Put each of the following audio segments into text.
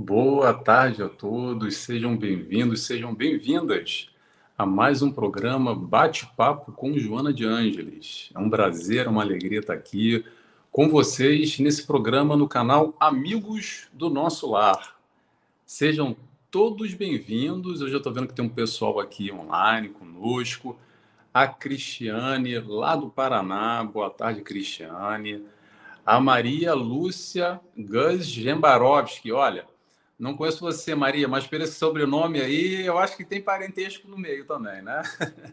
Boa tarde a todos, sejam bem-vindos, sejam bem-vindas a mais um programa Bate-Papo com Joana de Ângeles. É um prazer, uma alegria estar aqui com vocês nesse programa no canal Amigos do Nosso Lar. Sejam todos bem-vindos. Eu já estou vendo que tem um pessoal aqui online conosco. A Cristiane, lá do Paraná. Boa tarde, Cristiane. A Maria Lúcia Gus Gembarovski. Olha, não conheço você, Maria, mas pelo esse sobrenome aí, eu acho que tem parentesco no meio também, né?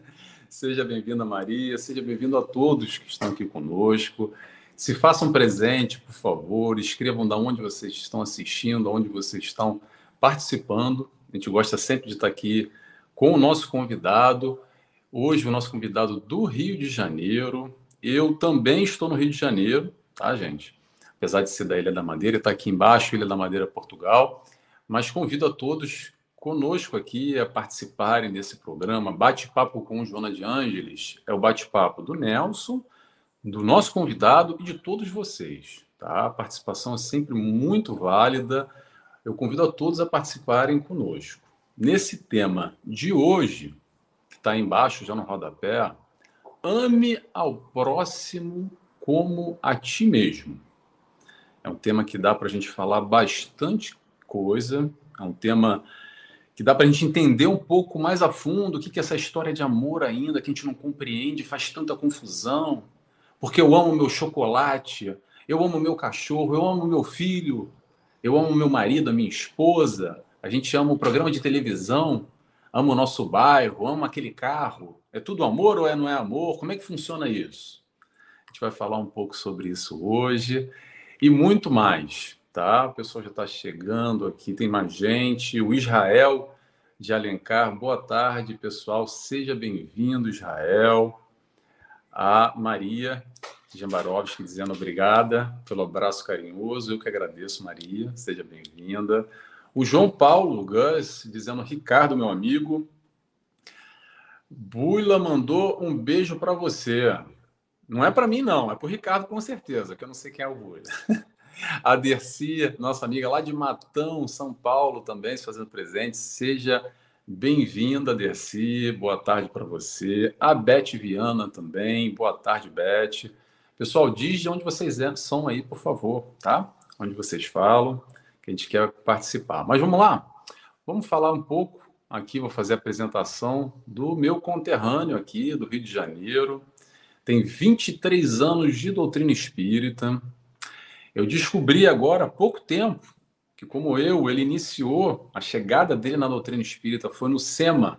seja bem-vinda, Maria. Seja bem-vindo a todos que estão aqui conosco. Se façam presente, por favor. Escrevam de onde vocês estão assistindo, onde vocês estão participando. A gente gosta sempre de estar aqui com o nosso convidado. Hoje, o nosso convidado do Rio de Janeiro. Eu também estou no Rio de Janeiro, tá, gente? Apesar de ser da Ilha da Madeira, está aqui embaixo, Ilha da Madeira, Portugal. Mas convido a todos conosco aqui a participarem desse programa. Bate-papo com Joana de Ângeles é o bate-papo do Nelson, do nosso convidado e de todos vocês. Tá? A participação é sempre muito válida eu convido a todos a participarem conosco. Nesse tema de hoje, que está embaixo já no rodapé, ame ao próximo como a ti mesmo. É um tema que dá para a gente falar bastante coisa, é um tema que dá para a gente entender um pouco mais a fundo o que, que é essa história de amor ainda, que a gente não compreende, faz tanta confusão. Porque eu amo meu chocolate, eu amo meu cachorro, eu amo meu filho, eu amo meu marido, a minha esposa, a gente ama o programa de televisão, ama o nosso bairro, ama aquele carro. É tudo amor ou é, não é amor? Como é que funciona isso? A gente vai falar um pouco sobre isso hoje e muito mais, tá? O pessoal já está chegando aqui, tem mais gente. O Israel de Alencar, boa tarde, pessoal. Seja bem-vindo, Israel. A Maria Jambarovski dizendo obrigada pelo abraço carinhoso. Eu que agradeço, Maria. Seja bem-vinda. O João Paulo Gus dizendo Ricardo, meu amigo. Buila mandou um beijo para você. Não é para mim, não. É para o Ricardo, com certeza, que eu não sei quem é o Buila. A Dercy, nossa amiga lá de Matão, São Paulo, também se fazendo presente. Seja bem-vinda, Dercy. Boa tarde para você. A Beth Viana também. Boa tarde, Beth. Pessoal, diz de onde vocês são aí, por favor, tá? Onde vocês falam, que a gente quer participar. Mas vamos lá, vamos falar um pouco aqui, vou fazer a apresentação do meu conterrâneo aqui, do Rio de Janeiro. Tem 23 anos de doutrina espírita. Eu descobri agora há pouco tempo que, como eu, ele iniciou a chegada dele na doutrina espírita foi no SEMA,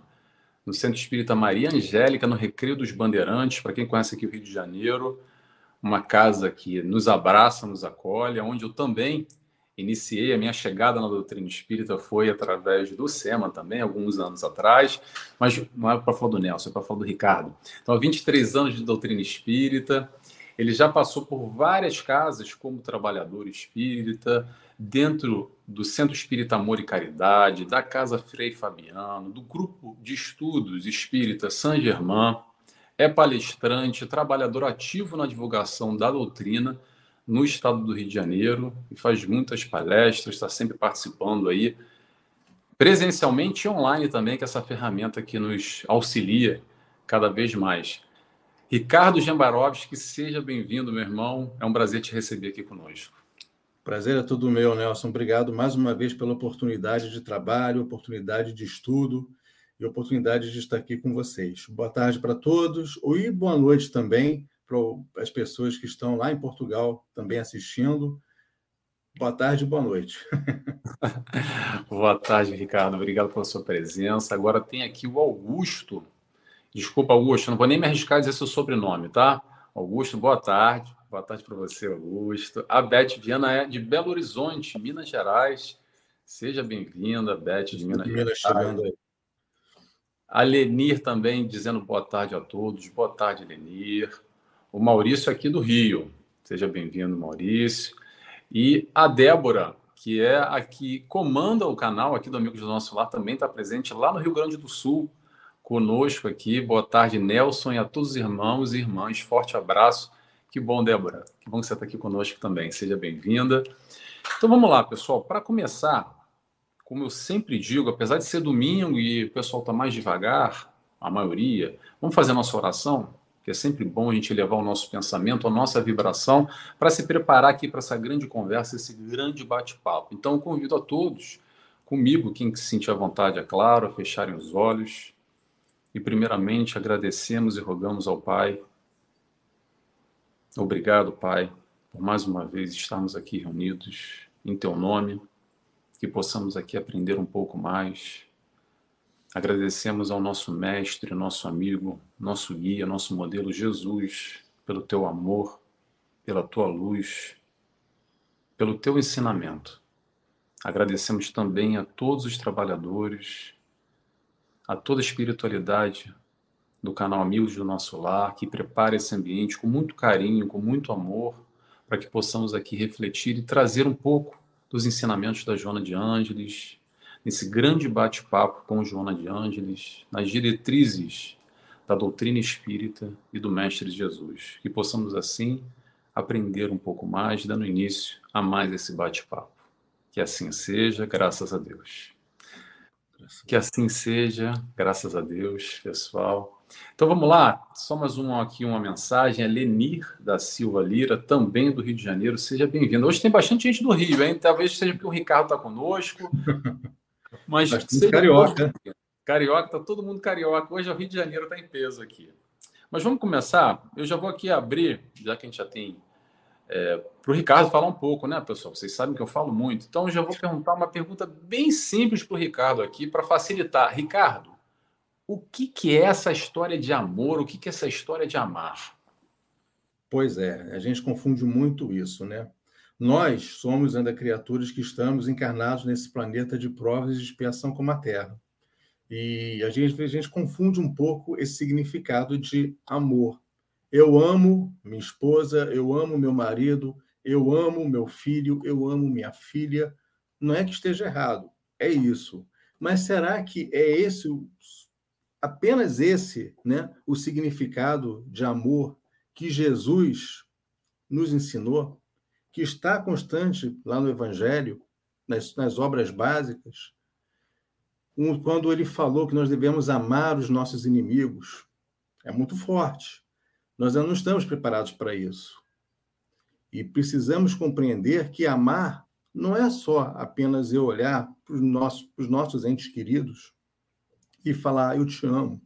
no Centro Espírita Maria Angélica, no Recreio dos Bandeirantes, para quem conhece aqui o Rio de Janeiro uma casa que nos abraça, nos acolhe, onde eu também iniciei a minha chegada na doutrina espírita foi através do SEMA também, alguns anos atrás, mas não é para falar do Nelson, é para falar do Ricardo. Então, há 23 anos de doutrina espírita, ele já passou por várias casas como trabalhador espírita, dentro do Centro Espírita Amor e Caridade, da Casa Frei Fabiano, do grupo de estudos espírita San Germain, é palestrante, trabalhador ativo na divulgação da doutrina no estado do Rio de Janeiro e faz muitas palestras, está sempre participando aí, presencialmente e online também, que é essa ferramenta que nos auxilia cada vez mais. Ricardo Jambarovski, seja bem-vindo, meu irmão. É um prazer te receber aqui conosco. Prazer é todo meu, Nelson. Obrigado mais uma vez pela oportunidade de trabalho, oportunidade de estudo e oportunidade de estar aqui com vocês. Boa tarde para todos e boa noite também para as pessoas que estão lá em Portugal também assistindo. Boa tarde boa noite. boa tarde, Ricardo. Obrigado pela sua presença. Agora tem aqui o Augusto. Desculpa, Augusto, não vou nem me arriscar a dizer seu sobrenome, tá? Augusto, boa tarde. Boa tarde para você, Augusto. A Beth Viana é de Belo Horizonte, Minas Gerais. Seja bem-vinda, Beth de Minas, Minas Gerais. A Lenir também dizendo boa tarde a todos. Boa tarde, Lenir. O Maurício aqui do Rio. Seja bem-vindo, Maurício. E a Débora, que é a que comanda o canal aqui do Amigos do Nosso Lar, também está presente lá no Rio Grande do Sul, conosco aqui. Boa tarde, Nelson, e a todos os irmãos e irmãs. Forte abraço. Que bom, Débora. Que bom que você está aqui conosco também. Seja bem-vinda. Então vamos lá, pessoal. Para começar, como eu sempre digo, apesar de ser domingo e o pessoal está mais devagar, a maioria, vamos fazer a nossa oração, que é sempre bom a gente levar o nosso pensamento, a nossa vibração, para se preparar aqui para essa grande conversa, esse grande bate-papo. Então, convido a todos, comigo, quem se sentir à vontade, é claro, a fecharem os olhos. E, primeiramente, agradecemos e rogamos ao Pai. Obrigado, Pai, por mais uma vez estarmos aqui reunidos em Teu nome, que possamos aqui aprender um pouco mais. Agradecemos ao nosso mestre, nosso amigo, nosso guia, nosso modelo Jesus, pelo Teu amor, pela Tua luz, pelo Teu ensinamento. Agradecemos também a todos os trabalhadores, a toda a espiritualidade do canal Amigos do Nosso Lar, que prepara esse ambiente com muito carinho, com muito amor, para que possamos aqui refletir e trazer um pouco dos ensinamentos da Joana de Ângeles, nesse grande bate-papo com Joana de Ângeles, nas diretrizes da doutrina espírita e do Mestre Jesus. Que possamos, assim, aprender um pouco mais, dando início a mais esse bate-papo. Que assim seja, graças a Deus. Que assim seja, graças a Deus, pessoal. Então vamos lá, só mais um aqui, uma mensagem. É Lenir da Silva Lira, também do Rio de Janeiro. Seja bem-vindo. Hoje tem bastante gente do Rio, hein? Talvez seja porque o Ricardo está conosco. Mas seja carioca. Bom. Carioca, tá todo mundo carioca. Hoje é o Rio de Janeiro está em peso aqui. Mas vamos começar. Eu já vou aqui abrir, já que a gente já tem. É, para o Ricardo falar um pouco, né, pessoal? Vocês sabem que eu falo muito. Então, eu já vou perguntar uma pergunta bem simples para o Ricardo aqui, para facilitar. Ricardo, o que, que é essa história de amor? O que, que é essa história de amar? Pois é, a gente confunde muito isso, né? Nós somos ainda criaturas que estamos encarnados nesse planeta de provas e de expiação como a Terra. E a gente, a gente confunde um pouco esse significado de amor. Eu amo minha esposa, eu amo meu marido, eu amo meu filho, eu amo minha filha. Não é que esteja errado, é isso. Mas será que é esse apenas esse, né, o significado de amor que Jesus nos ensinou, que está constante lá no Evangelho, nas, nas obras básicas, um, quando ele falou que nós devemos amar os nossos inimigos, é muito forte. Nós não estamos preparados para isso. E precisamos compreender que amar não é só apenas eu olhar para os nossos, para os nossos entes queridos e falar eu te amo,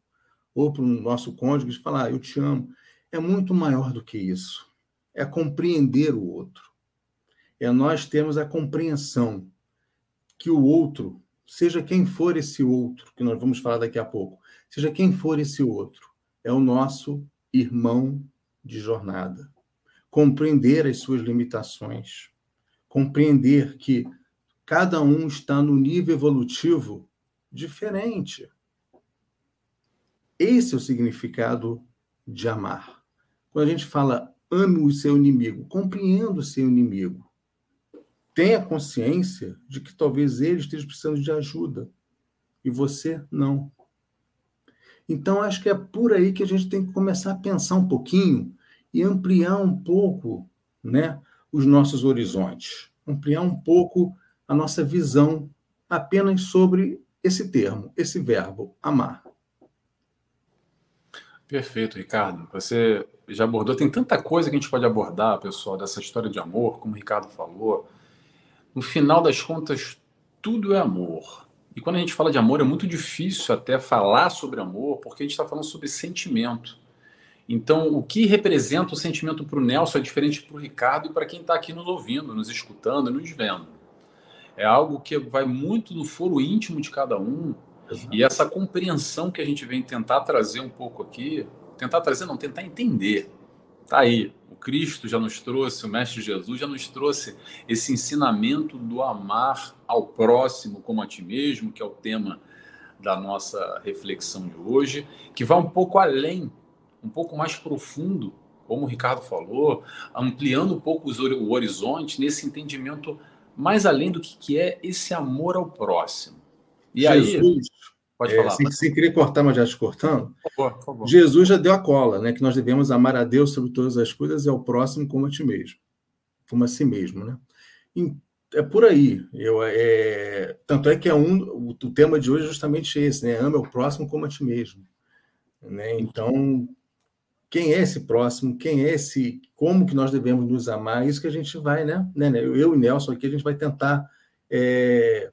ou para o nosso cônjuge falar eu te amo, é muito maior do que isso. É compreender o outro. É nós termos a compreensão que o outro, seja quem for esse outro, que nós vamos falar daqui a pouco, seja quem for esse outro, é o nosso irmão de jornada. Compreender as suas limitações, compreender que cada um está no nível evolutivo diferente. Esse é o significado de amar. Quando a gente fala ame o seu inimigo, compreenda o seu inimigo. Tenha consciência de que talvez ele esteja precisando de ajuda e você não. Então, acho que é por aí que a gente tem que começar a pensar um pouquinho e ampliar um pouco né, os nossos horizontes, ampliar um pouco a nossa visão apenas sobre esse termo, esse verbo, amar. Perfeito, Ricardo. Você já abordou, tem tanta coisa que a gente pode abordar, pessoal, dessa história de amor, como o Ricardo falou. No final das contas, tudo é amor. E quando a gente fala de amor, é muito difícil até falar sobre amor, porque a gente está falando sobre sentimento. Então, o que representa o sentimento para o Nelson é diferente para o Ricardo e para quem está aqui nos ouvindo, nos escutando, nos vendo. É algo que vai muito no foro íntimo de cada um, Exato. E essa compreensão que a gente vem tentar trazer um pouco aqui, tentar trazer, não, tentar entender. Tá aí, o Cristo já nos trouxe, o Mestre Jesus já nos trouxe esse ensinamento do amar ao próximo como a ti mesmo, que é o tema da nossa reflexão de hoje, que vai um pouco além, um pouco mais profundo, como o Ricardo falou, ampliando um pouco o horizonte nesse entendimento mais além do que é esse amor ao próximo. E Jesus, aí, pode falar. É, sem, sem, querer cortar, mas já te cortando. Por favor, por favor. Jesus já deu a cola, né? Que nós devemos amar a Deus sobre todas as coisas e ao próximo como a ti mesmo, como a si mesmo, né? é por aí. Eu, é, tanto é que é um, o, o, tema de hoje é justamente esse, né? Ama o próximo como a ti mesmo. Né? Então, quem é esse próximo? Quem é esse? Como que nós devemos nos amar? Isso que a gente vai, né? né, né? Eu e Nelson aqui, a gente vai tentar é,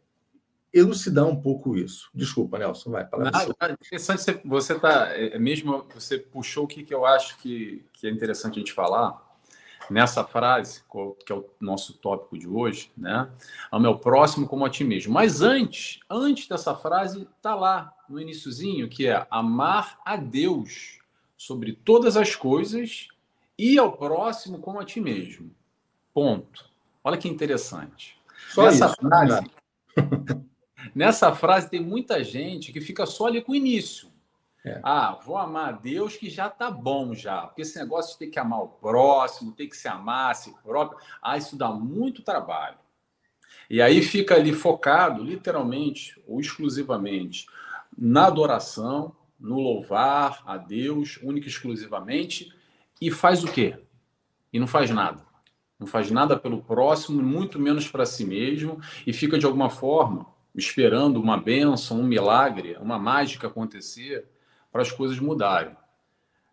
elucidar um pouco isso. Desculpa, Nelson, vai. Palavra ah, interessante, você tá, é, mesmo você puxou o que, que eu acho que, que é interessante a gente falar nessa frase, que é o nosso tópico de hoje, né? Ao meu próximo como a ti mesmo. Mas antes, antes dessa frase, tá lá no iníciozinho, que é amar a Deus sobre todas as coisas e ao próximo como a ti mesmo. Ponto. Olha que interessante. Só nessa isso, frase, nessa frase tem muita gente que fica só ali com o início. É. Ah, vou amar a Deus que já tá bom já. Porque esse negócio de ter que amar o próximo, ter que se amar a si próprio, ah, isso dá muito trabalho. E aí fica ali focado, literalmente ou exclusivamente, na adoração, no louvar a Deus, única e exclusivamente, e faz o quê? E não faz nada. Não faz nada pelo próximo, muito menos para si mesmo, e fica de alguma forma esperando uma bênção, um milagre, uma mágica acontecer para as coisas mudarem.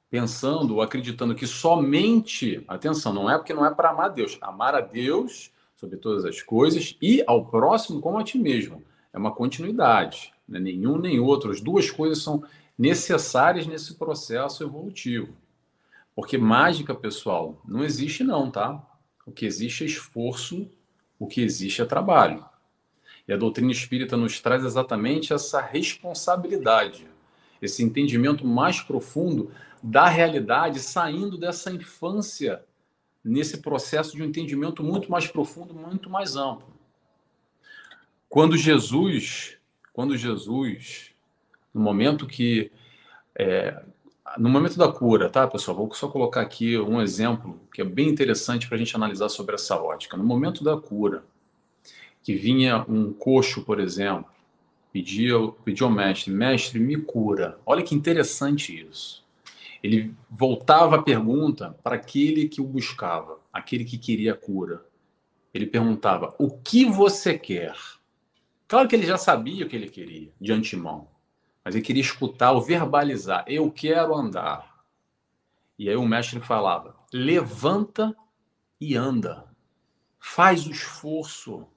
Pensando ou acreditando que somente, atenção, não é porque não é para amar a Deus, amar a Deus sobre todas as coisas e ao próximo como a ti mesmo. É uma continuidade, né? nenhum nem outro. As duas coisas são necessárias nesse processo evolutivo. Porque mágica, pessoal, não existe não, tá? O que existe é esforço, o que existe é trabalho. E a doutrina espírita nos traz exatamente essa responsabilidade esse entendimento mais profundo da realidade, saindo dessa infância nesse processo de um entendimento muito mais profundo, muito mais amplo. Quando Jesus, quando Jesus, no momento que é, no momento da cura, tá, pessoal? Vou só colocar aqui um exemplo que é bem interessante para a gente analisar sobre essa ótica. No momento da cura, que vinha um coxo, por exemplo, pedia, pedia ao mestre, mestre, me cura. Olha que interessante isso. Ele voltava a pergunta para aquele que o buscava, aquele que queria a cura. Ele perguntava: O que você quer? Claro que ele já sabia o que ele queria, de antemão, mas ele queria escutar ou verbalizar: Eu quero andar. E aí o mestre falava: Levanta e anda. Faz o esforço.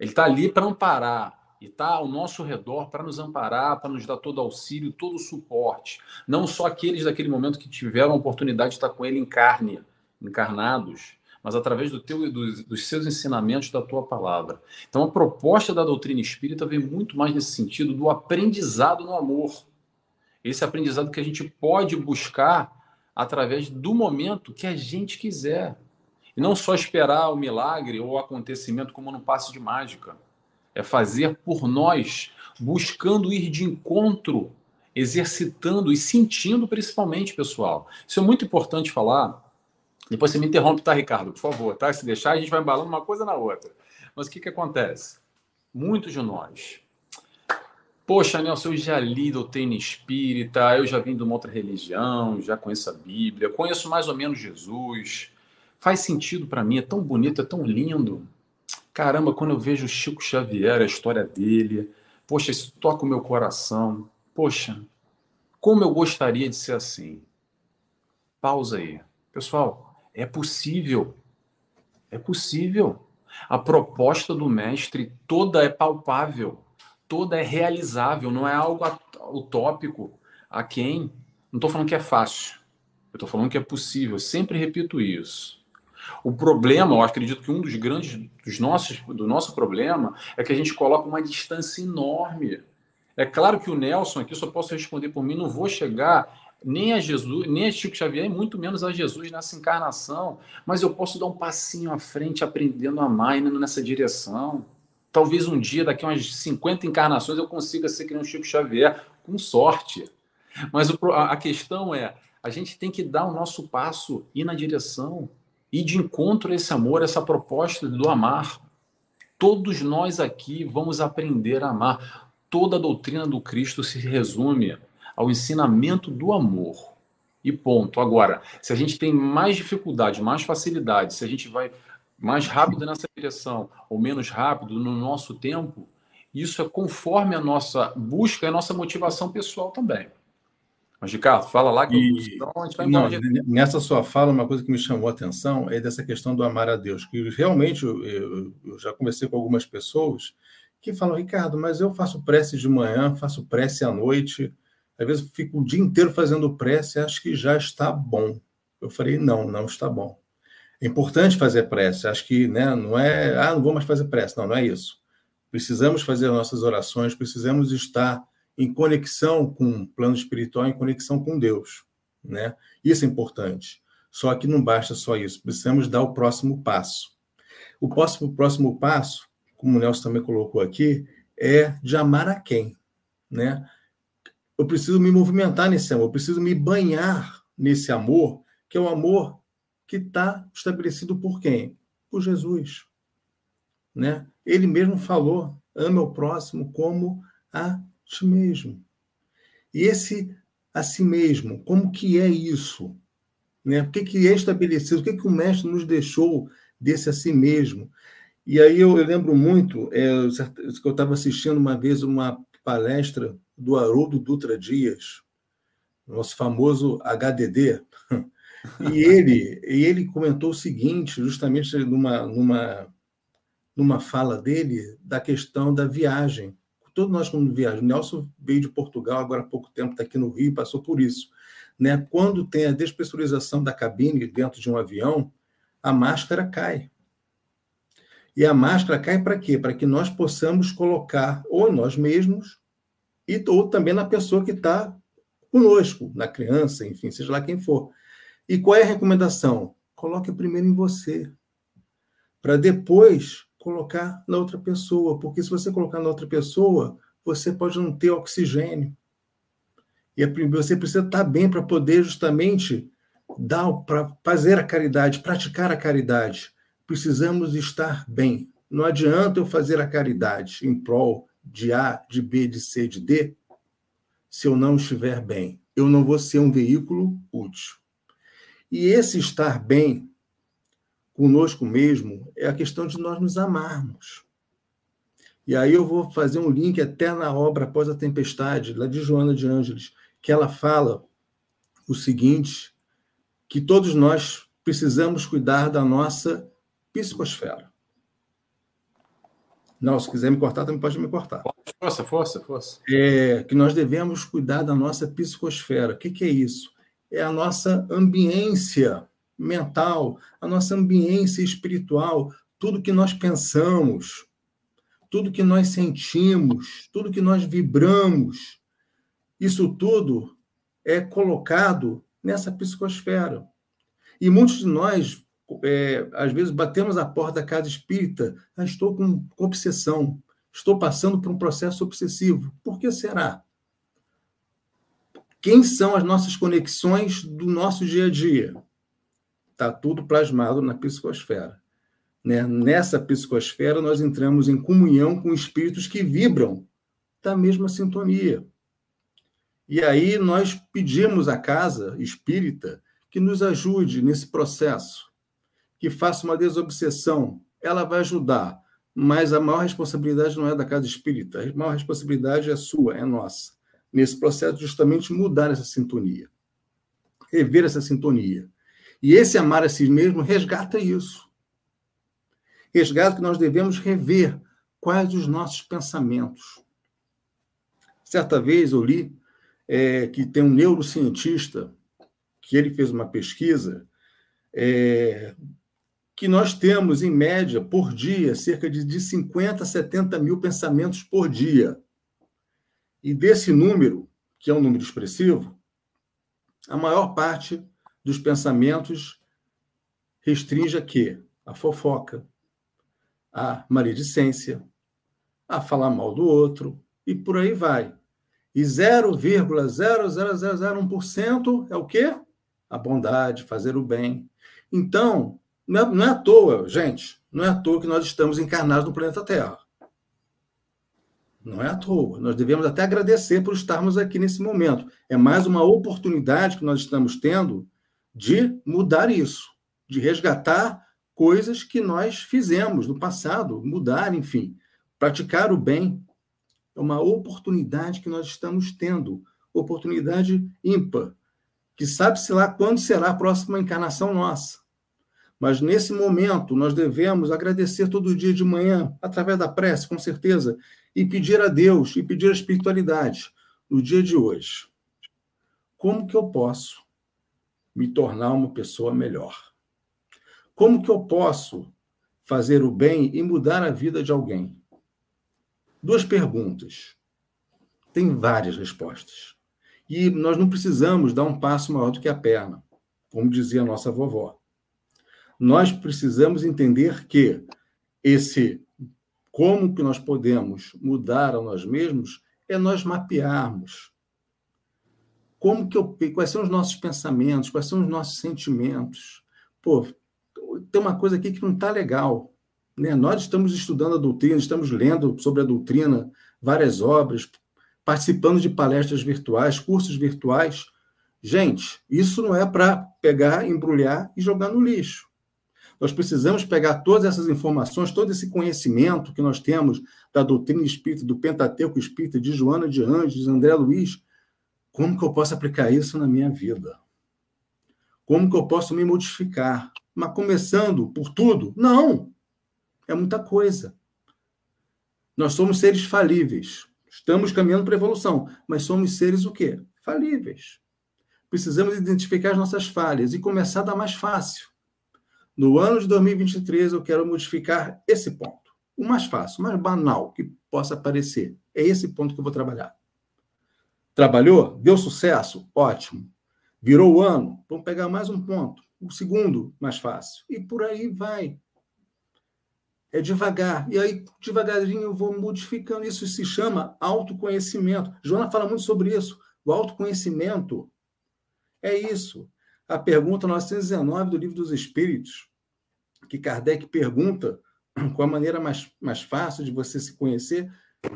Ele está ali para amparar, e está ao nosso redor para nos amparar, para nos dar todo auxílio, todo suporte. Não só aqueles daquele momento que tiveram a oportunidade de estar com ele em carne, encarnados, mas através do teu dos, dos seus ensinamentos, da tua palavra. Então, a proposta da doutrina espírita vem muito mais nesse sentido do aprendizado no amor. Esse aprendizado que a gente pode buscar através do momento que a gente quiser. Não só esperar o milagre ou o acontecimento como no passe de mágica é fazer por nós, buscando ir de encontro, exercitando e sentindo principalmente, pessoal. Isso é muito importante falar. Depois você me interrompe, tá, Ricardo? Por favor, tá? Se deixar, a gente vai embalando uma coisa na outra. Mas o que, que acontece? Muitos de nós. Poxa, Nelson, eu já li doutrina espírita, eu já vim de uma outra religião, já conheço a Bíblia, conheço mais ou menos Jesus. Faz sentido para mim, é tão bonito, é tão lindo. Caramba, quando eu vejo o Chico Xavier, a história dele, poxa, isso toca o meu coração. Poxa, como eu gostaria de ser assim. Pausa aí. Pessoal, é possível. É possível. A proposta do mestre toda é palpável, toda é realizável, não é algo utópico. A quem? Não estou falando que é fácil. Eu estou falando que é possível. Eu sempre repito isso. O problema, eu acredito que um dos grandes dos nossos, do nosso problema é que a gente coloca uma distância enorme. É claro que o Nelson aqui só posso responder por mim, não vou chegar nem a Jesus, nem a Chico Xavier, e muito menos a Jesus nessa encarnação, mas eu posso dar um passinho à frente aprendendo a amar indo nessa direção. Talvez um dia, daqui a umas 50 encarnações, eu consiga ser que nem o Chico Xavier, com sorte. Mas a questão é, a gente tem que dar o nosso passo, ir na direção e de encontro a esse amor, essa proposta do amar. Todos nós aqui vamos aprender a amar. Toda a doutrina do Cristo se resume ao ensinamento do amor. E ponto. Agora, se a gente tem mais dificuldade, mais facilidade, se a gente vai mais rápido nessa direção ou menos rápido no nosso tempo, isso é conforme a nossa busca e a nossa motivação pessoal também. Mas, Ricardo, fala lá que e, eu, a gente vai não, Nessa sua fala, uma coisa que me chamou a atenção é dessa questão do amar a Deus, que realmente eu, eu, eu já conversei com algumas pessoas que falam, Ricardo, mas eu faço prece de manhã, faço prece à noite, às vezes fico o dia inteiro fazendo prece, acho que já está bom. Eu falei, não, não está bom. É importante fazer prece, acho que né, não é, ah, não vou mais fazer prece, não, não é isso. Precisamos fazer nossas orações, precisamos estar em conexão com o plano espiritual, em conexão com Deus, né? Isso é importante. Só que não basta só isso, precisamos dar o próximo passo. O próximo, próximo passo, como o Nelson também colocou aqui, é de amar a quem, né? Eu preciso me movimentar nesse amor, eu preciso me banhar nesse amor, que é o amor que está estabelecido por quem? Por Jesus, né? Ele mesmo falou: ame o próximo como a ti mesmo. E esse a si mesmo, como que é isso? Né? O que, que é estabelecido? O que, que o mestre nos deixou desse a si mesmo? E aí eu, eu lembro muito é, que eu estava assistindo uma vez uma palestra do Haroldo Dutra Dias, nosso famoso HDD, e ele, e ele comentou o seguinte, justamente numa, numa, numa fala dele, da questão da viagem todos nós quando viajamos, Nelson veio de Portugal agora há pouco tempo, está aqui no Rio, passou por isso. Né? Quando tem a despressurização da cabine dentro de um avião, a máscara cai. E a máscara cai para quê? Para que nós possamos colocar ou nós mesmos e, ou também na pessoa que está conosco, na criança, enfim, seja lá quem for. E qual é a recomendação? Coloque primeiro em você, para depois colocar na outra pessoa, porque se você colocar na outra pessoa, você pode não ter oxigênio. E você precisa estar bem para poder justamente dar para fazer a caridade, praticar a caridade. Precisamos estar bem. Não adianta eu fazer a caridade em prol de A, de B, de C, de D, se eu não estiver bem. Eu não vou ser um veículo útil. E esse estar bem conosco mesmo é a questão de nós nos amarmos. E aí eu vou fazer um link até na obra Após a Tempestade, lá de Joana de Ângeles, que ela fala o seguinte, que todos nós precisamos cuidar da nossa psicosfera. Não, se quiser me cortar, também pode me cortar. Força, força, força. É, que nós devemos cuidar da nossa psicosfera. O que, que é isso? É a nossa ambiência mental, a nossa ambiência espiritual, tudo que nós pensamos, tudo que nós sentimos, tudo que nós vibramos, isso tudo é colocado nessa psicosfera. E muitos de nós, é, às vezes, batemos a porta da casa espírita, ah, estou com, com obsessão, estou passando por um processo obsessivo. Por que será? Quem são as nossas conexões do nosso dia a dia? Está tudo plasmado na psicosfera. Né? Nessa psicosfera, nós entramos em comunhão com espíritos que vibram da mesma sintonia. E aí nós pedimos à casa espírita que nos ajude nesse processo, que faça uma desobsessão. Ela vai ajudar, mas a maior responsabilidade não é da casa espírita, a maior responsabilidade é sua, é nossa. Nesse processo, justamente mudar essa sintonia, rever essa sintonia. E esse amar a si mesmo resgata isso. Resgata que nós devemos rever quais os nossos pensamentos. Certa vez eu li é, que tem um neurocientista que ele fez uma pesquisa é, que nós temos, em média, por dia, cerca de, de 50 a 70 mil pensamentos por dia. E desse número, que é um número expressivo, a maior parte dos pensamentos restringe a quê? A fofoca, a maledicência, a falar mal do outro, e por aí vai. E 0,00001% é o quê? A bondade, fazer o bem. Então, não é, não é à toa, gente, não é à toa que nós estamos encarnados no planeta Terra. Não é à toa. Nós devemos até agradecer por estarmos aqui nesse momento. É mais uma oportunidade que nós estamos tendo de mudar isso, de resgatar coisas que nós fizemos no passado, mudar, enfim, praticar o bem. É uma oportunidade que nós estamos tendo, oportunidade ímpar, que sabe-se lá quando será a próxima encarnação nossa. Mas nesse momento, nós devemos agradecer todo dia de manhã, através da prece, com certeza, e pedir a Deus, e pedir a espiritualidade, no dia de hoje. Como que eu posso me tornar uma pessoa melhor? Como que eu posso fazer o bem e mudar a vida de alguém? Duas perguntas. Tem várias respostas. E nós não precisamos dar um passo maior do que a perna, como dizia a nossa vovó. Nós precisamos entender que esse como que nós podemos mudar a nós mesmos é nós mapearmos como que eu quais são os nossos pensamentos, quais são os nossos sentimentos. Pô, tem uma coisa aqui que não está legal. Né? Nós estamos estudando a doutrina, estamos lendo sobre a doutrina, várias obras, participando de palestras virtuais, cursos virtuais. Gente, isso não é para pegar, embrulhar e jogar no lixo. Nós precisamos pegar todas essas informações, todo esse conhecimento que nós temos da doutrina espírita, do Pentateuco espírita, de Joana de Anjos, André Luiz. Como que eu posso aplicar isso na minha vida? Como que eu posso me modificar? Mas começando por tudo? Não! É muita coisa. Nós somos seres falíveis. Estamos caminhando para a evolução, mas somos seres o quê? Falíveis. Precisamos identificar as nossas falhas e começar da mais fácil. No ano de 2023, eu quero modificar esse ponto. O mais fácil, o mais banal que possa parecer. É esse ponto que eu vou trabalhar. Trabalhou? Deu sucesso? Ótimo. Virou o ano? Vamos pegar mais um ponto o segundo mais fácil. E por aí vai. É devagar. E aí, devagarinho, eu vou modificando. Isso se chama autoconhecimento. Joana fala muito sobre isso. O autoconhecimento é isso. A pergunta 919 do Livro dos Espíritos, que Kardec pergunta qual a maneira mais, mais fácil de você se conhecer,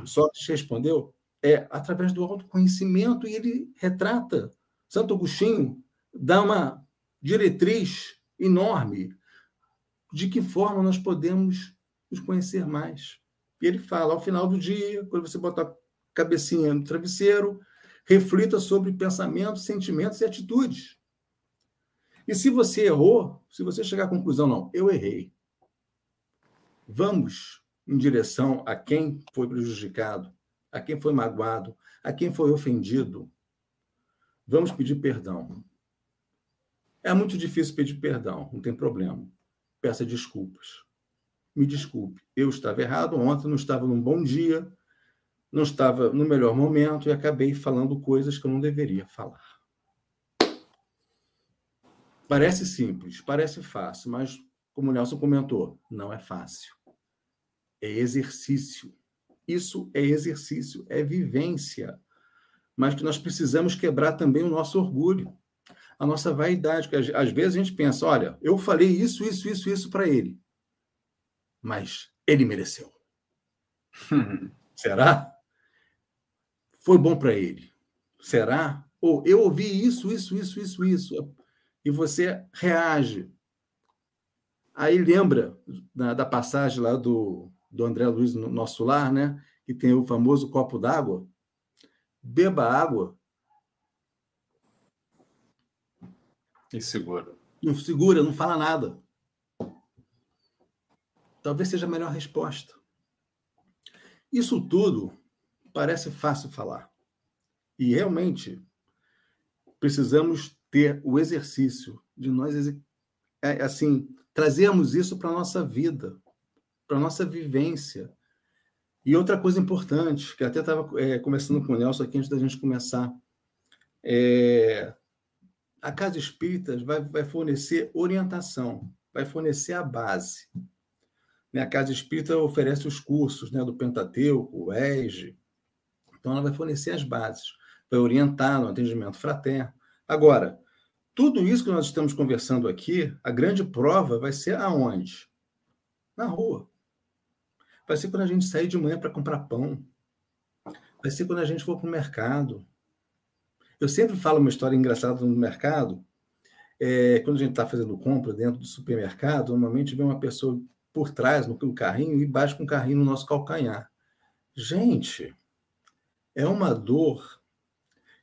Sócrates respondeu, é através do autoconhecimento, e ele retrata. Santo Agostinho dá uma diretriz enorme de que forma nós podemos nos conhecer mais. E ele fala, ao final do dia, quando você botar a cabecinha no travesseiro, reflita sobre pensamentos, sentimentos e atitudes. E se você errou, se você chegar à conclusão, não, eu errei. Vamos em direção a quem foi prejudicado, a quem foi magoado, a quem foi ofendido. Vamos pedir perdão. É muito difícil pedir perdão, não tem problema. Peça desculpas. Me desculpe, eu estava errado, ontem não estava num bom dia, não estava no melhor momento e acabei falando coisas que eu não deveria falar. Parece simples, parece fácil, mas, como o Nelson comentou, não é fácil. É exercício. Isso é exercício, é vivência. Mas que nós precisamos quebrar também o nosso orgulho a nossa vaidade. Que às vezes a gente pensa, olha, eu falei isso, isso, isso, isso para ele, mas ele mereceu. Será? Foi bom para ele. Será? Ou eu ouvi isso, isso, isso, isso, isso, e você reage. Aí lembra da, da passagem lá do, do André Luiz no nosso lar, né? Que tem o famoso copo d'água. Beba água E segura. Não segura, não fala nada. Talvez seja a melhor resposta. Isso tudo parece fácil falar. E realmente precisamos ter o exercício de nós é, assim trazermos isso para a nossa vida, para a nossa vivência. E outra coisa importante, que até estava é, conversando com o Nelson aqui antes da gente começar, é, a Casa Espírita vai, vai fornecer orientação, vai fornecer a base. Né? A Casa Espírita oferece os cursos né, do Pentateuco, o ESG. Então, ela vai fornecer as bases, vai orientar no atendimento fraterno. Agora, tudo isso que nós estamos conversando aqui, a grande prova vai ser aonde? Na rua. Vai ser quando a gente sair de manhã para comprar pão. Vai ser quando a gente for para o mercado. Eu sempre falo uma história engraçada no mercado. é, quando a gente está fazendo compra dentro do supermercado, normalmente vem uma pessoa por trás no carrinho e bate com o carrinho no nosso calcanhar. Gente, é uma dor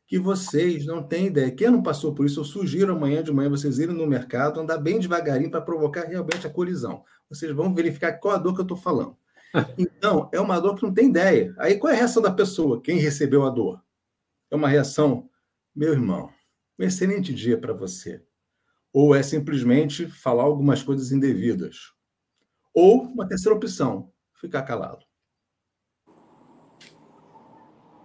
que vocês não têm ideia. Quem não passou por isso, eu sugiro amanhã de manhã vocês irem no mercado, andar bem devagarinho para provocar realmente a colisão. Vocês vão verificar qual a dor que eu estou falando. Então, é uma dor que não tem ideia. Aí qual é a reação da pessoa? Quem recebeu a dor? É uma reação, meu irmão, um excelente dia para você. Ou é simplesmente falar algumas coisas indevidas. Ou uma terceira opção, ficar calado.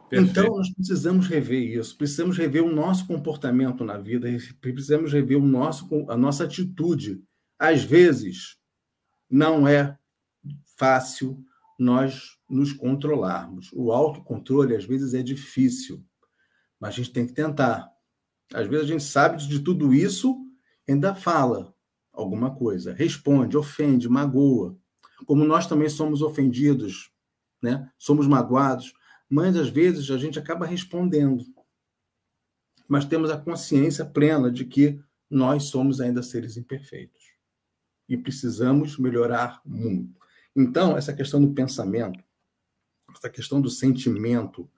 Perfeito. Então, nós precisamos rever isso, precisamos rever o nosso comportamento na vida, precisamos rever o nosso, a nossa atitude. Às vezes, não é fácil nós nos controlarmos. O autocontrole, às vezes, é difícil, mas a gente tem que tentar. Às vezes, a gente sabe de tudo isso, ainda fala alguma coisa, responde, ofende, magoa. Como nós também somos ofendidos, né? somos magoados mas às vezes a gente acaba respondendo. Mas temos a consciência plena de que nós somos ainda seres imperfeitos e precisamos melhorar muito. Então, essa questão do pensamento, essa questão do sentimento,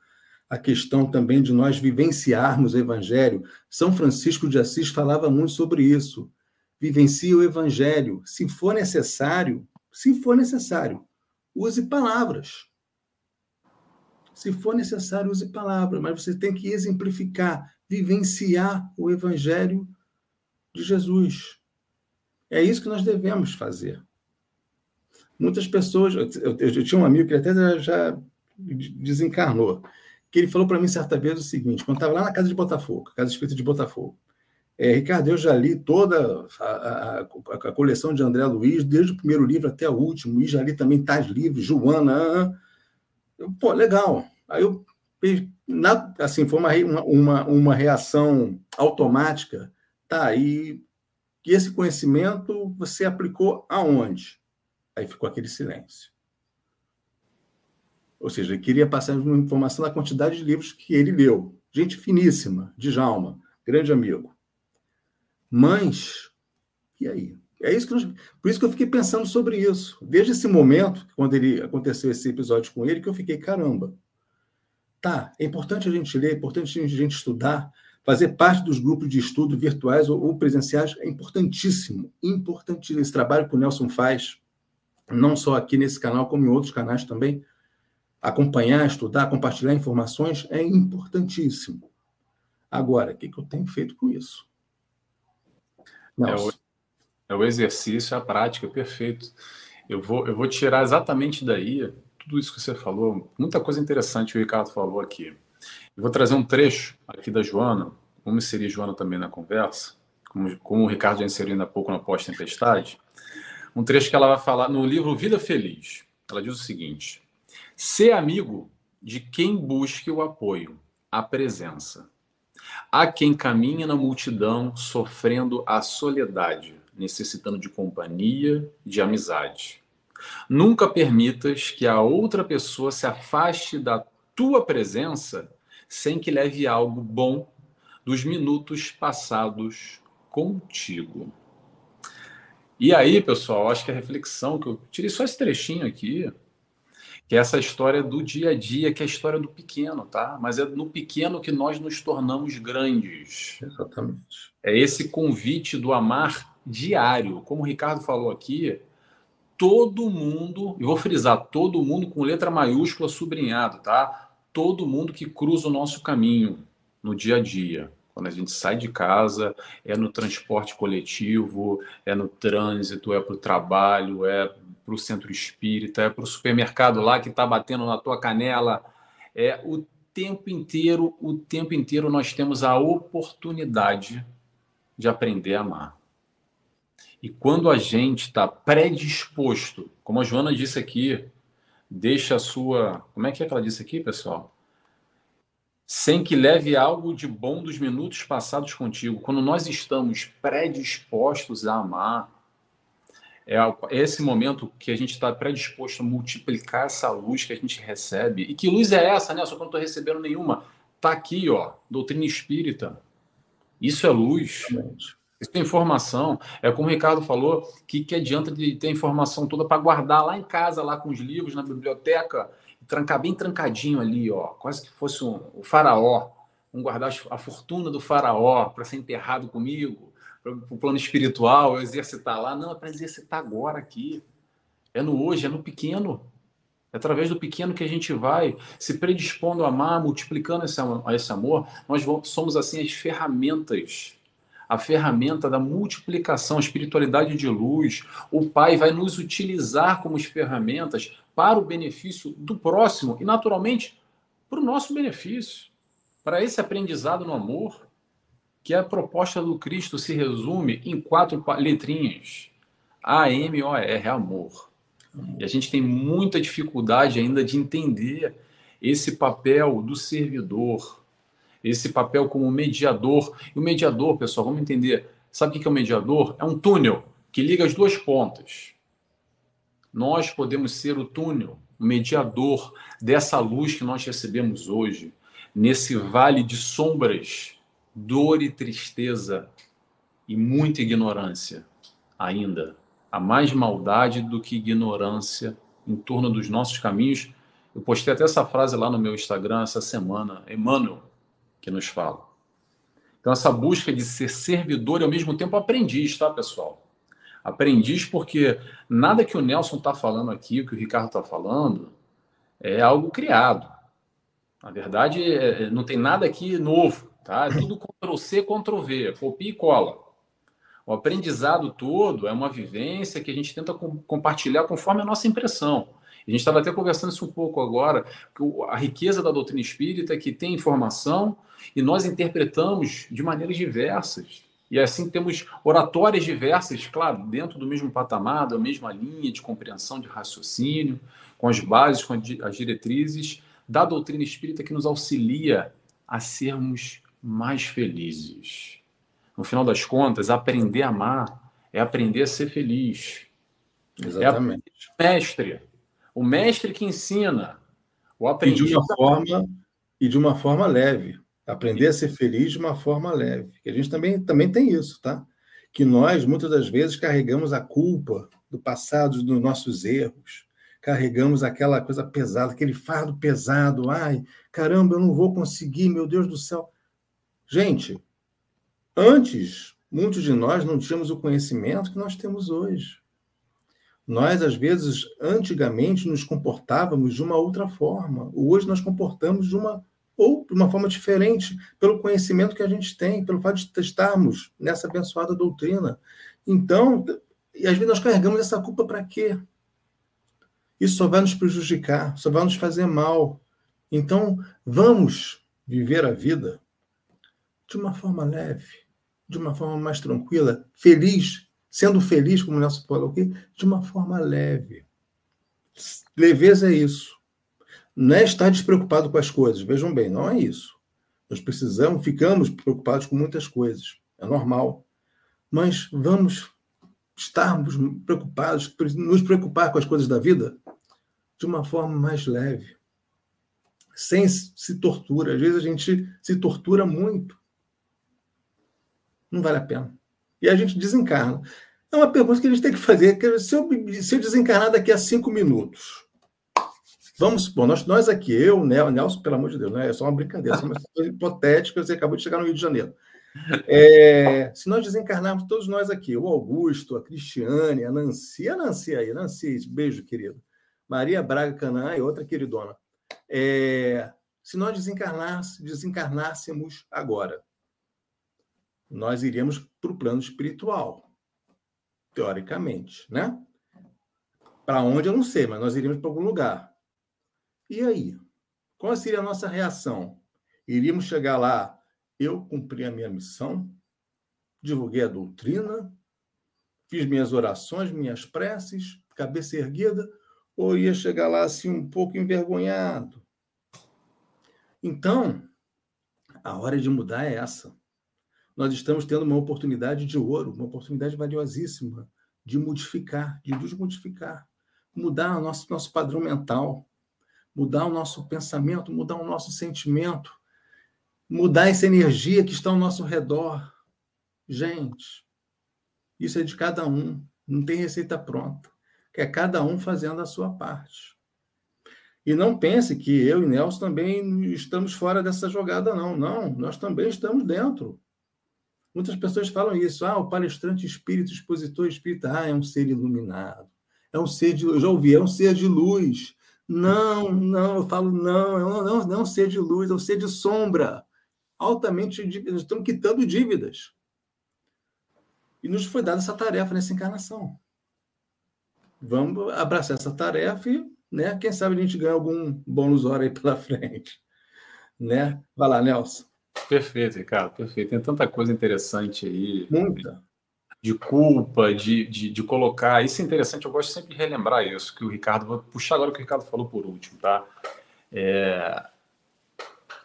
a questão também de nós vivenciarmos o evangelho, São Francisco de Assis falava muito sobre isso. Vivencie o evangelho, se for necessário, se for necessário, use palavras se for necessário, use palavras, mas você tem que exemplificar, vivenciar o evangelho de Jesus. É isso que nós devemos fazer. Muitas pessoas. Eu, eu, eu tinha um amigo que até já, já desencarnou, que ele falou para mim certa vez o seguinte: quando estava lá na casa de Botafogo, casa espírita de Botafogo, é, Ricardo, eu já li toda a, a, a, coleção de André Luiz, desde o primeiro livro até o último, e já li também tais livros, Joana. Eu, pô, legal. Aí eu, assim, foi uma, uma, uma reação automática. Tá, e, e esse conhecimento você aplicou aonde? Aí ficou aquele silêncio. Ou seja, ele queria passar uma informação da quantidade de livros que ele leu. Gente finíssima, Djalma, grande amigo. Mas, e aí? É isso que nós, por isso que eu fiquei pensando sobre isso. Desde esse momento, quando ele aconteceu esse episódio com ele, que eu fiquei, caramba. Tá, é importante a gente ler, é importante a gente estudar, fazer parte dos grupos de estudo virtuais ou, ou presenciais é importantíssimo, importantíssimo. Esse trabalho que o Nelson faz, não só aqui nesse canal, como em outros canais também, acompanhar, estudar, compartilhar informações é importantíssimo. Agora, o que, que eu tenho feito com isso? É o é o exercício, a prática, perfeito. Eu vou, eu vou tirar exatamente daí tudo isso que você falou, muita coisa interessante que o Ricardo falou aqui. Eu vou trazer um trecho aqui da Joana, como seria Joana também na conversa, como, como o Ricardo já inseriu ainda há pouco na pós-tempestade, um trecho que ela vai falar no livro Vida Feliz. Ela diz o seguinte: ser amigo de quem busque o apoio, a presença. Há quem caminha na multidão sofrendo a soledade necessitando de companhia, de amizade. Nunca permitas que a outra pessoa se afaste da tua presença sem que leve algo bom dos minutos passados contigo. E aí, pessoal, acho que a reflexão que eu tirei só esse trechinho aqui, que é essa história do dia a dia, que é a história do pequeno, tá? Mas é no pequeno que nós nos tornamos grandes. Exatamente. É esse convite do amar diário. Como o Ricardo falou aqui, todo mundo, e vou frisar, todo mundo com letra maiúscula sublinhado, tá? Todo mundo que cruza o nosso caminho no dia a dia. Quando a gente sai de casa, é no transporte coletivo, é no trânsito, é para o trabalho, é para o centro espírita, é para o supermercado lá que está batendo na tua canela. É o tempo inteiro, o tempo inteiro nós temos a oportunidade de aprender a amar. E quando a gente está predisposto, como a Joana disse aqui, deixa a sua. Como é que é que ela disse aqui, pessoal? Sem que leve algo de bom dos minutos passados contigo. Quando nós estamos predispostos a amar, é esse momento que a gente está predisposto a multiplicar essa luz que a gente recebe. E que luz é essa, né? Só que eu não estou recebendo nenhuma. Está aqui, ó, doutrina espírita. Isso é luz. Isso é informação. É como o Ricardo falou, que, que adianta de ter informação toda para guardar lá em casa, lá com os livros, na biblioteca, trancar bem trancadinho ali, ó, quase que fosse um, o faraó. Um guardar a fortuna do faraó para ser enterrado comigo, para o plano espiritual, eu exercitar lá. Não, é para exercitar agora aqui. É no hoje, é no pequeno. É através do pequeno que a gente vai se predispondo a amar, multiplicando esse, esse amor. Nós vamos, somos assim as ferramentas a ferramenta da multiplicação, a espiritualidade de luz. O Pai vai nos utilizar como ferramentas para o benefício do próximo e, naturalmente, para o nosso benefício, para esse aprendizado no amor, que a proposta do Cristo se resume em quatro letrinhas: A-M-O-R, amor. E a gente tem muita dificuldade ainda de entender esse papel do servidor, esse papel como mediador. E o mediador, pessoal, vamos entender. Sabe o que é o mediador? É um túnel que liga as duas pontas. Nós podemos ser o túnel, o mediador dessa luz que nós recebemos hoje, nesse vale de sombras, dor e tristeza e muita ignorância ainda. Há mais maldade do que ignorância em torno dos nossos caminhos. Eu postei até essa frase lá no meu Instagram essa semana. Emmanuel, que nos fala. Então, essa busca de ser servidor e ao mesmo tempo aprendiz, tá, pessoal? Aprendiz porque nada que o Nelson está falando aqui, o que o Ricardo está falando, é algo criado. Na verdade, é, é, não tem nada aqui novo, tá? É tudo Ctrl-C, Ctrl-V, copia e cola. O aprendizado todo é uma vivência que a gente tenta compartilhar conforme a nossa impressão. A gente estava até conversando isso um pouco agora, que a riqueza da doutrina espírita é que tem informação e nós interpretamos de maneiras diversas. E assim temos oratórias diversas, claro, dentro do mesmo patamar, da mesma linha de compreensão, de raciocínio, com as bases, com as diretrizes da doutrina espírita que nos auxilia a sermos mais felizes. No final das contas, aprender a amar é aprender a ser feliz. Exatamente. É mestre o mestre que ensina, o aprendiz. E de uma forma, e de uma forma leve. Aprender a ser feliz de uma forma leve. A gente também, também tem isso, tá? Que nós, muitas das vezes, carregamos a culpa do passado, dos nossos erros. Carregamos aquela coisa pesada, aquele fardo pesado. Ai, caramba, eu não vou conseguir, meu Deus do céu. Gente, antes, muitos de nós não tínhamos o conhecimento que nós temos hoje. Nós, às vezes, antigamente, nos comportávamos de uma outra forma. Hoje nós comportamos de uma ou de uma forma diferente, pelo conhecimento que a gente tem, pelo fato de estarmos nessa abençoada doutrina. Então, e às vezes nós carregamos essa culpa para quê? Isso só vai nos prejudicar, só vai nos fazer mal. Então, vamos viver a vida de uma forma leve, de uma forma mais tranquila, feliz, sendo feliz, como o Nelson falou aqui, de uma forma leve. Leveza é isso. Não é estar despreocupado com as coisas. Vejam bem, não é isso. Nós precisamos, ficamos preocupados com muitas coisas. É normal. Mas vamos estarmos preocupados, nos preocupar com as coisas da vida de uma forma mais leve. Sem se tortura. Às vezes a gente se tortura muito. Não vale a pena e a gente desencarna. É uma pergunta que a gente tem que fazer. Se eu, se eu desencarnar daqui a cinco minutos, vamos supor, nós, nós aqui, eu, Nelson, pelo amor de Deus, né? é só uma brincadeira, é uma coisa hipotética, você acabou de chegar no Rio de Janeiro. É, se nós desencarnarmos todos nós aqui, o Augusto, a Cristiane, a Nancy, a Nancy aí, Nancy, beijo, querido. Maria Braga Canaã e outra queridona. É, se nós desencarnássemos agora, nós iríamos para o plano espiritual, teoricamente, né? Para onde eu não sei, mas nós iríamos para algum lugar. E aí? Qual seria a nossa reação? Iríamos chegar lá, eu cumpri a minha missão, divulguei a doutrina, fiz minhas orações, minhas preces, cabeça erguida, ou ia chegar lá assim um pouco envergonhado? Então, a hora de mudar é essa nós estamos tendo uma oportunidade de ouro, uma oportunidade valiosíssima de modificar, de desmodificar, mudar o nosso, nosso padrão mental, mudar o nosso pensamento, mudar o nosso sentimento, mudar essa energia que está ao nosso redor. Gente, Isso é de cada um. Não tem receita pronta. É cada um fazendo a sua parte. E não pense que eu e Nelson também estamos fora dessa jogada, não. Não, nós também estamos dentro. Muitas pessoas falam isso. Ah, o palestrante espírito, expositor espírita, ah, é um ser iluminado. É um ser de. Já ouvi, é um ser de luz. Não, não, eu falo não, não, não, não um ser de luz, um ser de sombra. Altamente, estamos quitando dívidas. E nos foi dada essa tarefa nessa encarnação. Vamos abraçar essa tarefa e, né, quem sabe a gente ganha algum bônus hora aí pela frente. Né? Vai lá, Nelson. Perfeito, Ricardo, perfeito. Tem tanta coisa interessante aí. Muita. De culpa, de, de, de, colocar. Isso é interessante, eu gosto sempre de relembrar isso, que o Ricardo. Vou puxar agora o que o Ricardo falou por último, tá? É...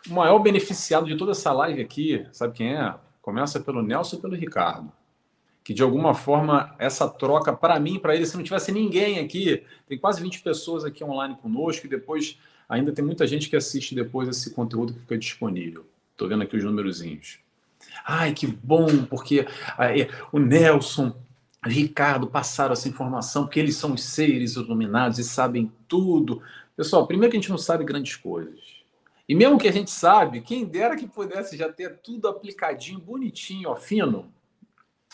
O maior beneficiado de toda essa live aqui, sabe quem é? Começa pelo Nelson e pelo Ricardo que de alguma forma essa troca para mim, para ele, se não tivesse ninguém aqui, tem quase 20 pessoas aqui online conosco e depois ainda tem muita gente que assiste depois esse conteúdo que fica disponível. Estou vendo aqui os númerozinhos. Ai, que bom, porque aí, o Nelson, o Ricardo passaram essa informação, porque eles são os seres iluminados e sabem tudo. Pessoal, primeiro que a gente não sabe grandes coisas. E mesmo que a gente sabe, quem dera que pudesse já ter tudo aplicadinho, bonitinho, ó, fino,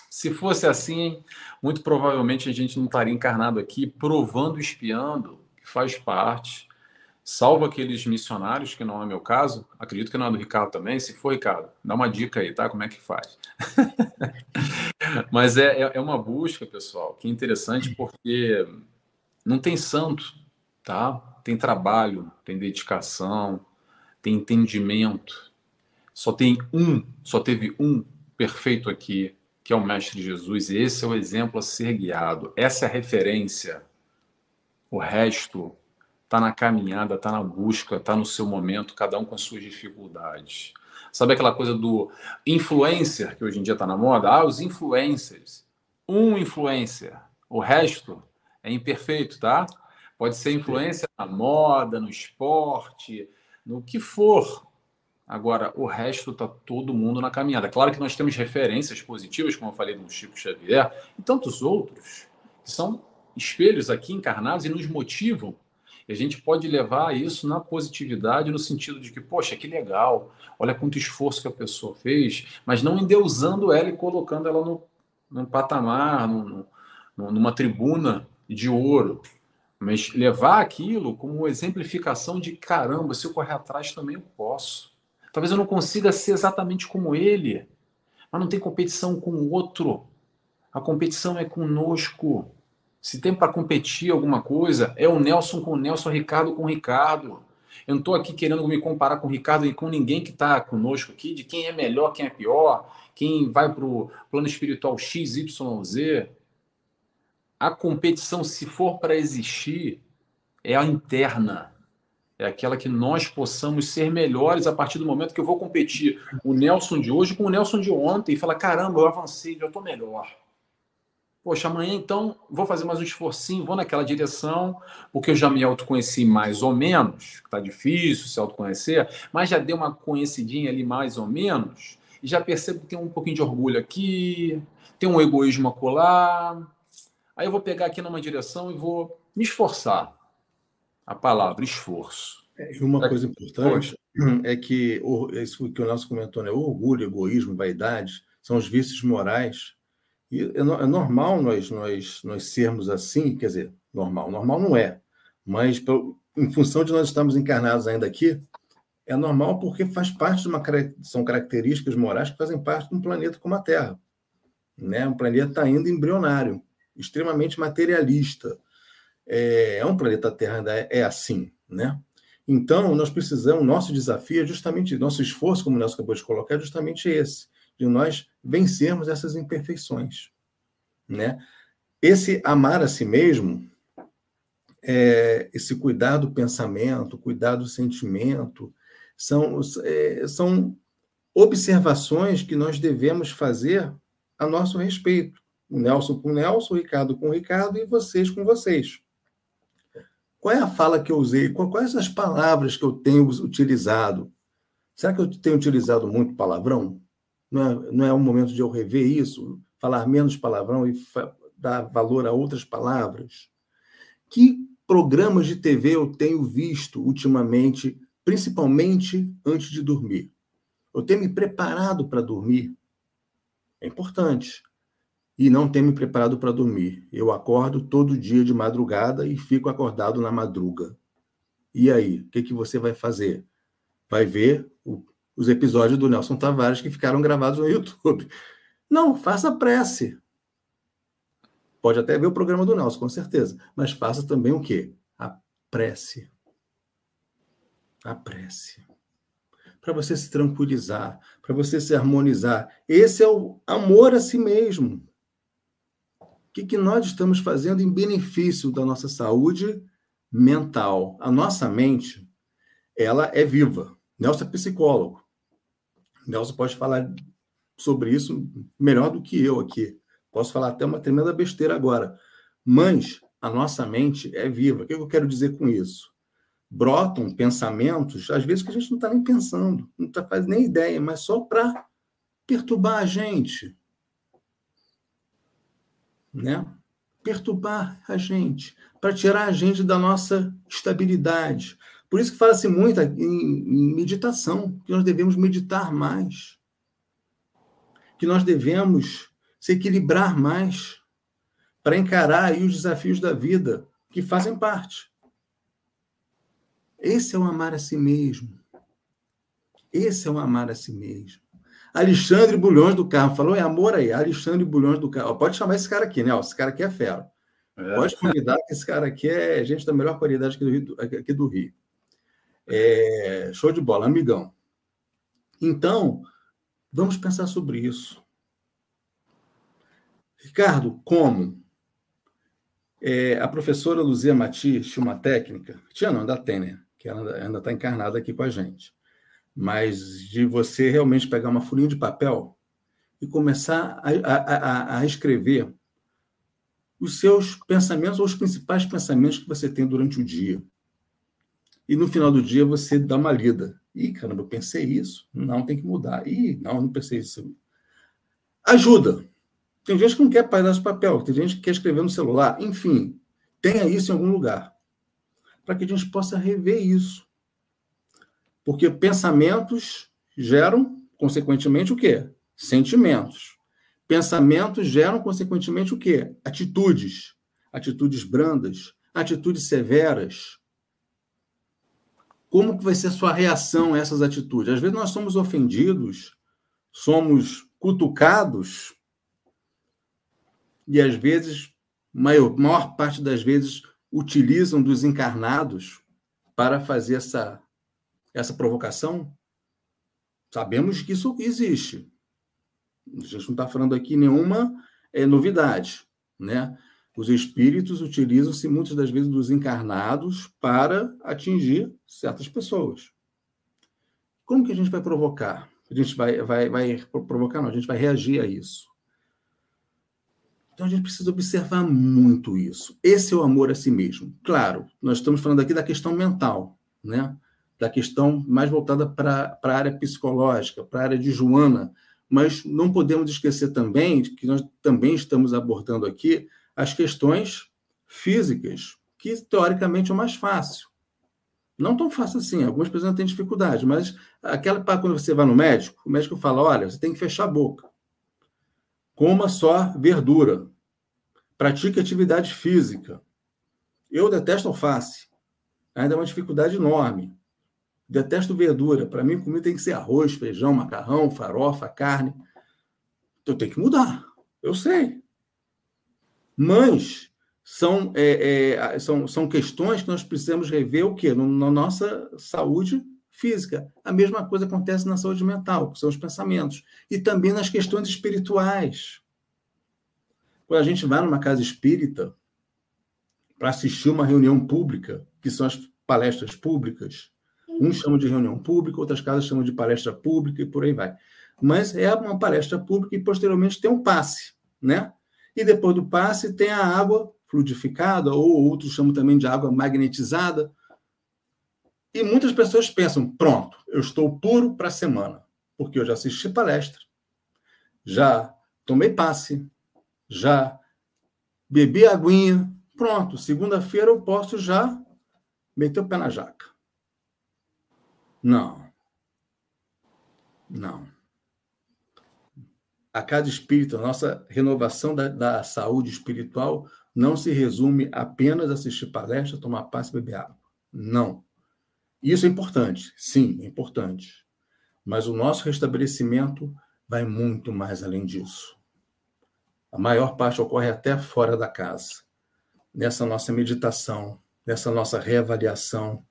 se fosse assim, muito provavelmente a gente não estaria encarnado aqui provando, espiando, que faz parte. Salvo aqueles missionários, que não é meu caso, acredito que não é do Ricardo também. Se for, Ricardo, dá uma dica aí, tá? Como é que faz? Mas é, é, é uma busca, pessoal, que é interessante porque não tem santo, tá? Tem trabalho, tem dedicação, tem entendimento. Só tem um, só teve um perfeito aqui, que é o Mestre Jesus, e esse é o exemplo a ser guiado, essa é a referência. O resto está na caminhada, está na busca, está no seu momento, cada um com as suas dificuldades. Sabe aquela coisa do influencer, que hoje em dia está na moda? Ah, os influencers. Um influencer, o resto é imperfeito, tá? Pode ser influência na moda, no esporte, no que for. Agora, o resto está todo mundo na caminhada. Claro que nós temos referências positivas, como eu falei do Chico Xavier, e tantos outros, que são espelhos aqui encarnados e nos motivam. E a gente pode levar isso na positividade, no sentido de que, poxa, que legal, olha quanto esforço que a pessoa fez, mas não endeusando ela e colocando ela no, num patamar, no, numa tribuna de ouro. Mas levar aquilo como exemplificação de caramba, se eu correr atrás também eu posso. Talvez eu não consiga ser exatamente como ele, mas não tem competição com o outro. A competição é conosco. Se tem para competir alguma coisa, é o Nelson com o Nelson, o Ricardo com o Ricardo. Eu não estou aqui querendo me comparar com o Ricardo e com ninguém que está conosco aqui, de quem é melhor, quem é pior, quem vai para o plano espiritual X, Y, Z. A competição, se for para existir, é a interna é aquela que nós possamos ser melhores a partir do momento que eu vou competir o Nelson de hoje com o Nelson de ontem e falar: caramba, eu avancei, já estou melhor. Poxa, amanhã então vou fazer mais um esforcinho, vou naquela direção, porque eu já me autoconheci mais ou menos, está difícil se autoconhecer, mas já dei uma conhecidinha ali mais ou menos, e já percebo que tem um pouquinho de orgulho aqui, tem um egoísmo acolá. Aí eu vou pegar aqui numa direção e vou me esforçar a palavra esforço. É, e uma coisa importante é que o, isso que o Nelson comentou, né? o orgulho, egoísmo, vaidade, são os vícios morais. E é, é normal nós, nós, nós sermos assim, quer dizer, normal. Normal não é, mas em função de nós estarmos encarnados ainda aqui, é normal porque faz parte de uma são características morais que fazem parte de um planeta como a Terra, né? Um planeta ainda embrionário, extremamente materialista, é, é um planeta Terra ainda é, é assim, né? Então, nós precisamos, nosso desafio é justamente, nosso esforço, como o Nelson acabou de colocar, é justamente esse, de nós vencermos essas imperfeições, né? Esse amar a si mesmo, é, esse cuidar do pensamento, cuidar do sentimento, são, é, são observações que nós devemos fazer a nosso respeito. O Nelson com o Nelson, o Ricardo com o Ricardo e vocês com vocês. Qual é a fala que eu usei? Quais as palavras que eu tenho utilizado? Será que eu tenho utilizado muito palavrão? Não é, não é um momento de eu rever isso, falar menos palavrão e dar valor a outras palavras? Que programas de TV eu tenho visto ultimamente, principalmente antes de dormir? Eu tenho me preparado para dormir? É importante. E não tenho me preparado para dormir. Eu acordo todo dia de madrugada e fico acordado na madruga. E aí, o que, que você vai fazer? Vai ver o, os episódios do Nelson Tavares que ficaram gravados no YouTube. Não, faça prece. Pode até ver o programa do Nelson, com certeza. Mas faça também o quê? A prece. A prece. Para você se tranquilizar, para você se harmonizar. Esse é o amor a si mesmo. O que, que nós estamos fazendo em benefício da nossa saúde mental? A nossa mente, ela é viva. Nelson é psicólogo. Nelson pode falar sobre isso melhor do que eu aqui. Posso falar até uma tremenda besteira agora. Mas a nossa mente é viva. O que eu quero dizer com isso? Brotam pensamentos, às vezes que a gente não está nem pensando, não está fazendo nem ideia, mas só para perturbar a gente. Né? Perturbar a gente, para tirar a gente da nossa estabilidade. Por isso que fala-se muito em, em meditação, que nós devemos meditar mais. Que nós devemos se equilibrar mais para encarar os desafios da vida que fazem parte. Esse é o amar a si mesmo. Esse é o amar a si mesmo. Alexandre Bulhões do Carmo falou é amor aí, Alexandre Bulhões do Carmo. Pode chamar esse cara aqui, né? Esse cara aqui é fera. É. Pode convidar que esse cara aqui é gente da melhor qualidade aqui do Rio. Aqui do Rio. É, show de bola, amigão. Então, vamos pensar sobre isso. Ricardo, como? É, a professora Luzia Mati tinha uma técnica, tinha não, ainda tem, né? Que ela ainda está encarnada aqui com a gente. Mas de você realmente pegar uma folhinha de papel e começar a, a, a, a escrever os seus pensamentos ou os principais pensamentos que você tem durante o dia. E no final do dia você dá uma lida. Ih, caramba, eu pensei isso. Não, tem que mudar. Ih, não, não pensei isso. Ajuda. Tem gente que não quer parar de papel, tem gente que quer escrever no celular. Enfim, tenha isso em algum lugar. Para que a gente possa rever isso. Porque pensamentos geram, consequentemente, o quê? Sentimentos. Pensamentos geram, consequentemente, o quê? Atitudes. Atitudes brandas, atitudes severas. Como que vai ser a sua reação a essas atitudes? Às vezes nós somos ofendidos, somos cutucados e às vezes, maior, maior parte das vezes, utilizam dos encarnados para fazer essa, essa provocação? Sabemos que isso existe. A gente não está falando aqui nenhuma é, novidade, né? Os espíritos utilizam-se muitas das vezes dos encarnados para atingir certas pessoas. Como que a gente vai provocar? A gente vai, vai, vai provocar, não, a gente vai reagir a isso. Então a gente precisa observar muito isso. Esse é o amor a si mesmo. Claro, nós estamos falando aqui da questão mental, né? da questão mais voltada para a área psicológica, para a área de Joana, mas não podemos esquecer também que nós também estamos abordando aqui as questões físicas, que teoricamente é o mais fácil. Não tão fácil assim, algumas pessoas têm dificuldade, mas aquela quando você vai no médico, o médico fala: olha, você tem que fechar a boca. Coma só verdura. Pratique atividade física. Eu detesto alface. Ainda é uma dificuldade enorme. Detesto verdura. Para mim, comida tem que ser arroz, feijão, macarrão, farofa, carne. Então tem que mudar. Eu sei. Mas são, é, é, são, são questões que nós precisamos rever o quê? Na nossa saúde física. A mesma coisa acontece na saúde mental, que são os pensamentos. E também nas questões espirituais. Quando a gente vai numa casa espírita para assistir uma reunião pública, que são as palestras públicas, uns chamam de reunião pública, outras casas chamam de palestra pública e por aí vai. Mas é uma palestra pública e posteriormente tem um passe, né? E depois do passe tem a água fluidificada, ou outros chamam também de água magnetizada, e muitas pessoas pensam: pronto, eu estou puro para a semana, porque eu já assisti palestra, já tomei passe, já bebi aguinha, pronto, segunda-feira eu posso já meter o pé na jaca. Não. Não. A cada espírito, a nossa renovação da, da saúde espiritual não se resume apenas a assistir palestra, tomar passe e beber água. Não. Isso é importante, sim, é importante. Mas o nosso restabelecimento vai muito mais além disso. A maior parte ocorre até fora da casa, nessa nossa meditação, nessa nossa reavaliação.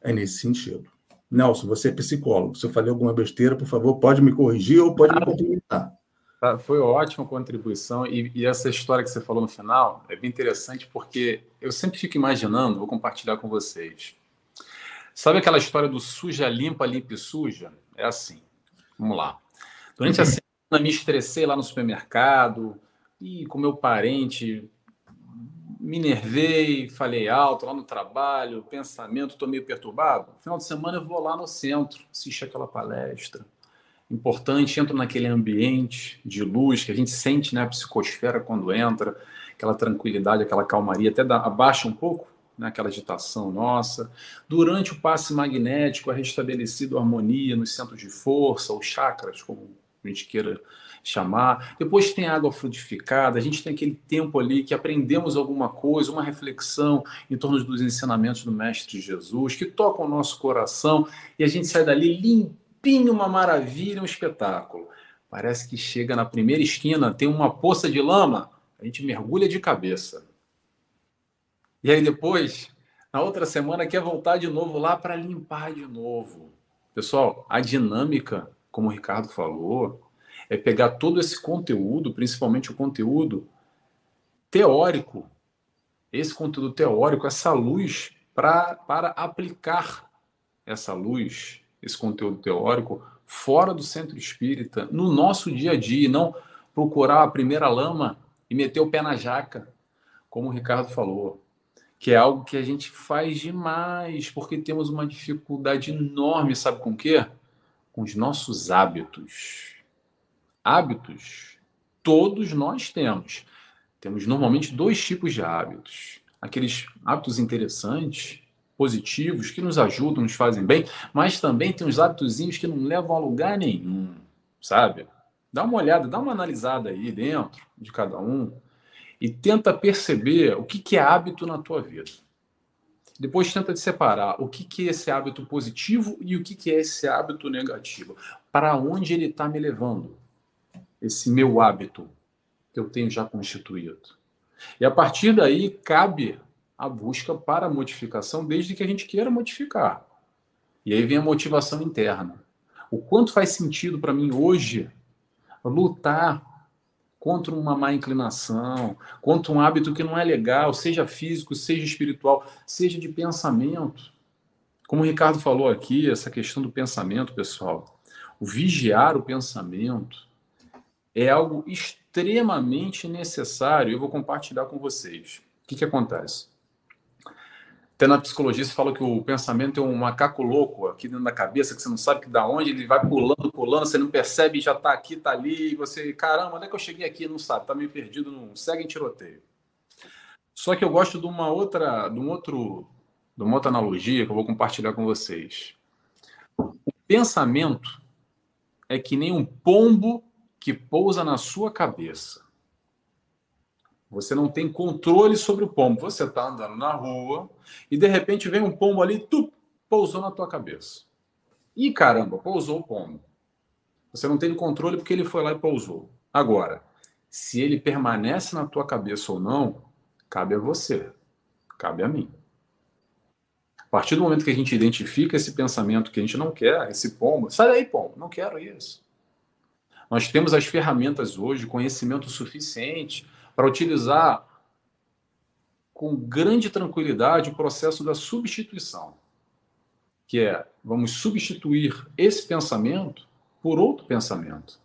É nesse sentido. Nelson, você é psicólogo. Se eu falei alguma besteira, por favor, pode me corrigir ou pode me complementar. Tá, foi ótima contribuição. E, e, essa história que você falou no final é bem interessante porque eu sempre fico imaginando, vou compartilhar com vocês. Sabe aquela história do suja, limpa, limpa e suja? É assim. Vamos lá. Durante a semana me estressei lá no supermercado e com meu parente me nervei, falei alto lá no trabalho, pensamento, estou meio perturbado. Final de semana eu vou lá no centro, assistir aquela palestra. Importante, entro naquele ambiente de luz que a gente sente na né, psicosfera quando entra, aquela tranquilidade, aquela calmaria, até abaixa um pouco né, aquela agitação nossa. Durante o passe magnético é restabelecido a harmonia nos centros de força, os chakras, como a gente queira chamar. Depois tem água frutificada, a gente tem aquele tempo ali que aprendemos alguma coisa, uma reflexão em torno dos ensinamentos do Mestre Jesus, que toca o nosso coração e a gente sai dali limpinho, uma maravilha, um espetáculo. Parece que chega na primeira esquina, tem uma poça de lama, a gente mergulha de cabeça. E aí depois, na outra semana, quer voltar de novo lá para limpar de novo. Pessoal, a dinâmica, como o Ricardo falou, é pegar todo esse conteúdo, principalmente o conteúdo teórico, esse conteúdo teórico, essa luz, pra, para aplicar essa luz, esse conteúdo teórico, fora do centro espírita, no nosso dia a dia, não procurar a primeira lama e meter o pé na jaca, como o Ricardo falou, que é algo que a gente faz demais, porque temos uma dificuldade enorme, sabe com o quê? Com os nossos hábitos hábitos, todos nós temos. Temos normalmente dois tipos de hábitos. Aqueles hábitos interessantes, positivos, que nos ajudam, nos fazem bem, mas também tem uns hábitos que não levam a lugar nenhum, sabe? Dá uma olhada, dá uma analisada aí dentro de cada um e tenta perceber o que, que é hábito na tua vida. Depois tenta separar o que, que é esse hábito positivo e o que, que é esse hábito negativo. Para onde ele está me levando? Esse meu hábito que eu tenho já constituído. E a partir daí cabe a busca para a modificação, desde que a gente queira modificar. E aí vem a motivação interna. O quanto faz sentido para mim hoje lutar contra uma má inclinação, contra um hábito que não é legal, seja físico, seja espiritual, seja de pensamento. Como o Ricardo falou aqui, essa questão do pensamento, pessoal, o vigiar o pensamento, é algo extremamente necessário. Eu vou compartilhar com vocês. O que, que acontece? Até na psicologia se fala que o pensamento é um macaco louco aqui dentro da cabeça, que você não sabe que da onde ele vai pulando, pulando, você não percebe, já está aqui, está ali, e você, caramba, onde é que eu cheguei aqui? Não sabe, está meio perdido, não segue em tiroteio. Só que eu gosto de uma outra, de um outro, de uma outra analogia que eu vou compartilhar com vocês. O pensamento é que nem um pombo que pousa na sua cabeça. Você não tem controle sobre o pombo. Você está andando na rua e de repente vem um pombo ali, tu, pousou na tua cabeça. E caramba, pousou o pombo. Você não tem controle porque ele foi lá e pousou. Agora, se ele permanece na tua cabeça ou não, cabe a você, cabe a mim. A partir do momento que a gente identifica esse pensamento que a gente não quer, esse pombo, sai daí, pombo, não quero isso. Nós temos as ferramentas hoje, conhecimento suficiente para utilizar com grande tranquilidade o processo da substituição, que é vamos substituir esse pensamento por outro pensamento.